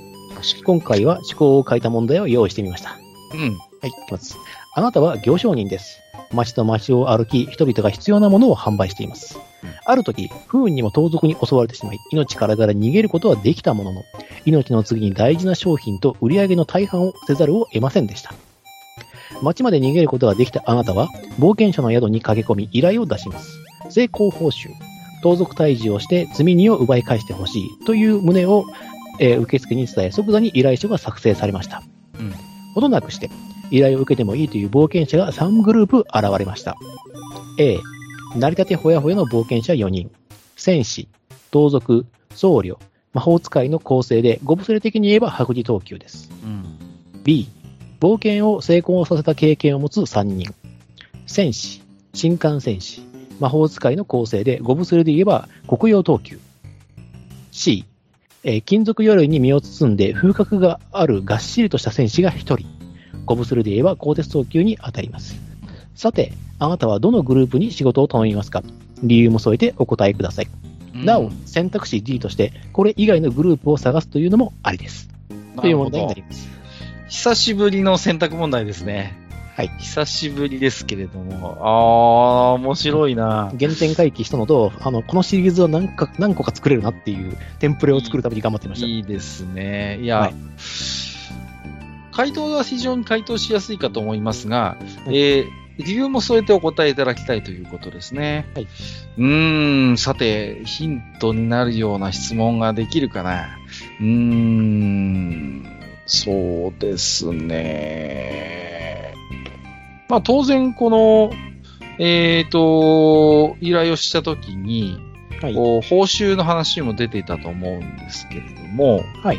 今回は思考を変えた問題を用意してみました。うん。はい、いきます。あなたは行商人です。街と街を歩き、人々が必要なものを販売していますうん。ある時、不運にも盗賊に襲われてしまい、命からがら逃げることはできたものの、命の次に大事な商品と売り上げの大半を捨てざるを得ませんでした。街まで逃げることができたあなたは、冒険者の宿に駆け込み依頼を出します。成功報酬、盗賊退治をして積み荷を奪い返してほしいという旨を、えー受付に伝え、即座に依頼書が作成されました。うん。ほどなくして、依頼を受けてもいいという冒険者が3グループ現れました。A、成り立てほやほやの冒険者4人。戦士、盗賊、僧侶、魔法使いの構成で、ゴブスレ的に言えば白磁等級です。うん。B、冒険を成功させた経験を持つ3人。戦士、新幹戦士、魔法使いの構成で、ゴブスレで言えば黒曜等級。C、えー金属鎧に身を包んで風格があるがっしりとした戦士が1人。ゴブスレで言えば鋼鉄等級に当たります。さて、あなたはどのグループに仕事を頼みますか理由も添えてお答えください。なお、選択肢 D として、これ以外のグループを探すというのもありです。という問題になります。久しぶりの選択問題ですね。はい。久しぶりですけれども。あー、面白いな。原点回帰したのと、あの、このシリーズは何か、何個か作れるなっていう、テンプレを作るために頑張ってました。いいですね。いや、はい回答は非常に回答しやすいかと思いますが、はいえー理由も添えてお答えいただきたいということですね。はいうーん、さて、ヒントになるような質問ができるかな。うーん、そうですね。まあ当然この、えっ、と、依頼をしたときに、はい。こう報酬の話も出ていたと思うんですけれども、はい。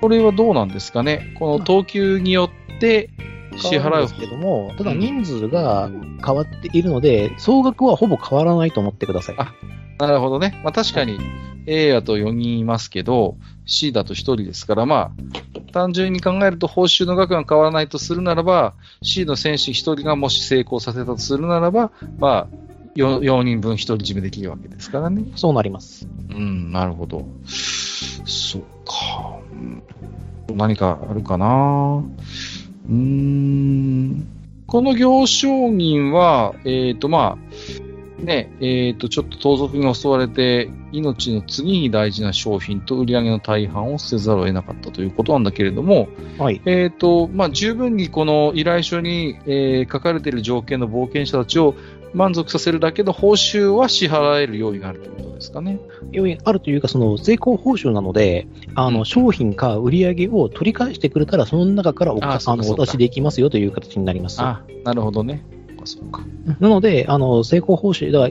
これはどうなんですかね？この等級によって支払うんですけども、ただ人数が変わっているので、総額はほぼ変わらないと思ってください。あなるほどね。まあ確かに A だと4人いますけど、C だと1人ですから、まあ、単純に考えると報酬の額が変わらないとするならば、C の選手1人がもし成功させたとするならば、まあ、4, 4人分1人占めできるわけですからね。そうなります。うん、なるほど。そっか。うん何かあるかなうーん。この行商人は、えっ、と、まあ、ね、えっ、と、ちょっと盗賊に襲われて、命の次に大事な商品と売り上げの大半を捨てざるを得なかったということなんだけれども、はい。えっ、と、まあ、十分にこの依頼書に、えー書かれている条件の冒険者たちを満足させるだけの報酬は支払える用意があるということですかね。要因あるというか、その成功報酬なので、あの、うん商品か売り上げを取り返してくれたら、その中からおあのおあそうかそうか渡しできますよという形になります。あ、なるほどね。そうか。なので、あの、成功報酬、だ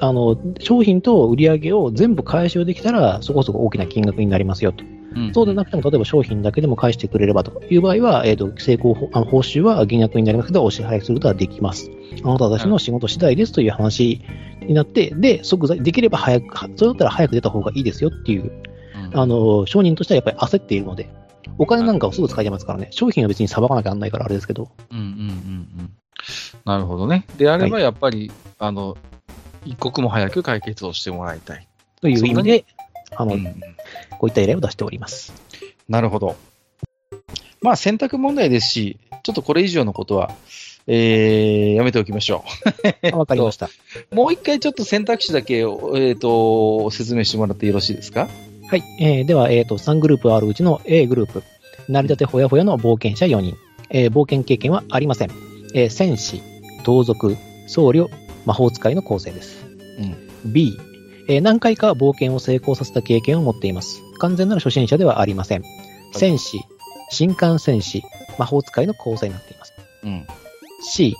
あの、商品と売り上げを全部回収できたら、そこそこ大きな金額になりますよと。うんそうでなくても、例えば商品だけでも返してくれればという場合は、えっ、と、成功報あの報酬は減額になりますけど、お支払いすることはできます。あなたたちの仕事次第ですという話になって、で、即座、できれば早く、はそれだったら早く出た方がいいですよっていう、うんあの、商人としてはやっぱり焦っているので、お金なんかをすぐ使いますからね、商品は別にさばかなきゃなんないからあれですけど、うんうんうんうん。なるほどね。であれば、やっぱり、あの、一刻も早く解決をしてもらいたい。という意味で、あの、うんうんこういった依頼を出しております。なるほど。まあ、選択問題ですし、ちょっとこれ以上のことは、えー、やめておきましょあわかりました。う。もう一回ちょっと選択肢だけ、えっ、と、説明してもらってよろしいですか？はい。えーでは、えっ、と、3グループあるうちの A グループ。成り立てほやほやの冒険者4人。えー冒険経験はありません。えー戦士、盗賊、僧侶、魔法使いの構成です。B、えー何回か冒険を成功させた経験を持っています。完全なる初心者ではありません。戦士、新幹戦士、魔法使いの構成になっています。うん。C、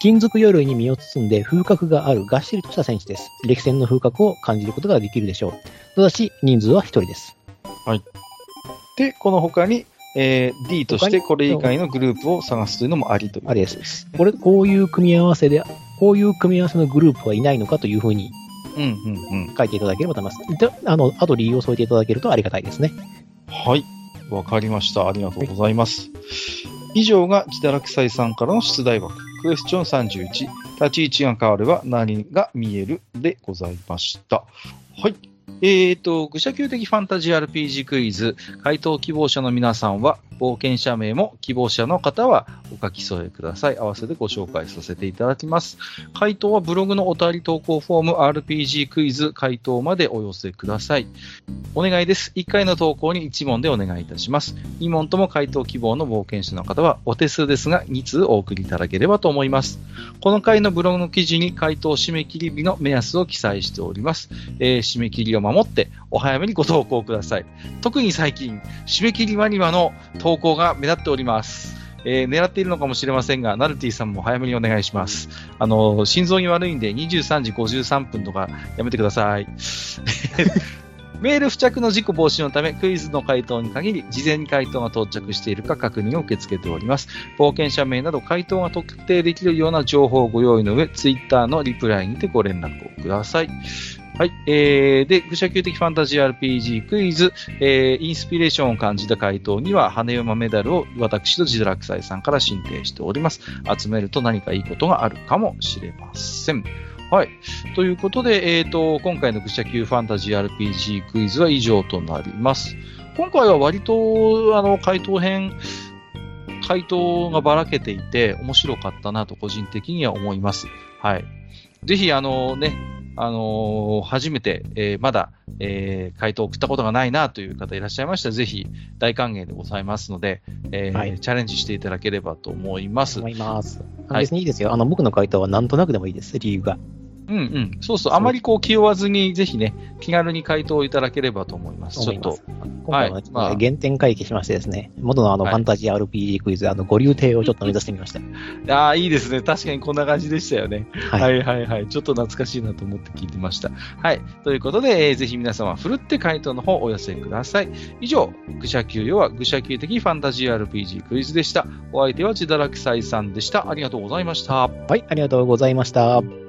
金属鎧に身を包んで風格があるがっしりとした戦士です。歴戦の風格を感じることができるでしょう。ただし、人数は1人です。で、この他に、えー D としてこれ以外のグループを探すというのもありというありです。これ、こういう組み合わせで、こういう組み合わせのグループはいないのかというふうに。書いていただければと思います。であの、あと理由を添えていただけるとありがたいですね。はい。わかりました。ありがとうございます。以上が自堕落斎さんからの出題枠。クエスチョン31。立ち位置が変われば何が見えるでございました。はい。えーと、愚者級的ファンタジー RPG クイズ、回答希望者の皆さんは、冒険者名も希望者の方はお書き添えください。合わせてご紹介させていただきます。回答はブログのお便り投稿フォーム RPG クイズ回答までお寄せください。お願いです。1回の投稿に1問でお願いいたします。2問とも回答希望の冒険者の方はお手数ですが2通お送りいただければと思います。この回のブログの記事に回答締め切り日の目安を記載しております。えー締め切りを守ってお早めにご投稿ください。特に最近、締め切り間際の投稿が目立っております。えー狙っているのかもしれませんが、ナルティさんも早めにお願いします。あの、心臓に悪いんで23時53分とかやめてください。メール付着の事故防止のため、クイズの回答に限り、事前に回答が到着しているか確認を受け付けております。冒険者名など回答が特定できるような情報をご用意の上、ツイッターのリプライにてご連絡をください。はい。えー、で、愚者級的ファンタジー RPG クイズ、えー、インスピレーションを感じた回答には、羽馬メダルを私とジドラクサイさんから申請しております。集めると何かいいことがあるかもしれません。はい。ということで、えっ、と、今回の愚者級ファンタジー RPG クイズは以上となります。今回は割と、あの、回答編、回答がばらけていて、面白かったなと個人的には思います。はい。ぜひ、あのね、あの初めて、えーまだ、えー回答を送ったことがないなという方いらっしゃいましたら、ぜひ大歓迎でございますので、えーはいチャレンジしていただければと思います。思います。あのはい別にいいですよ。あの、僕の回答はなんとなくでもいいです、理由が。うんうん。そうそう。あまりこう気負わずに、ぜひね、気軽に回答いただければと思います。ちょっと。今回は、はいまあ原点回帰しましてですね、元のあの、はいファンタジー RPG クイズ、あの、五流亭をちょっと目指してみました。ああ、いいですね。確かにこんな感じでしたよね。はい。はいはいはい。ちょっと懐かしいなと思って聞いてました。はい。ということで、えーぜひ皆様、ふるって回答の方お寄せください。以上、愚者級要は愚者級的ファンタジー RPG クイズでした。お相手は自堕落斎さんでした。ありがとうございました。はい、ありがとうございました。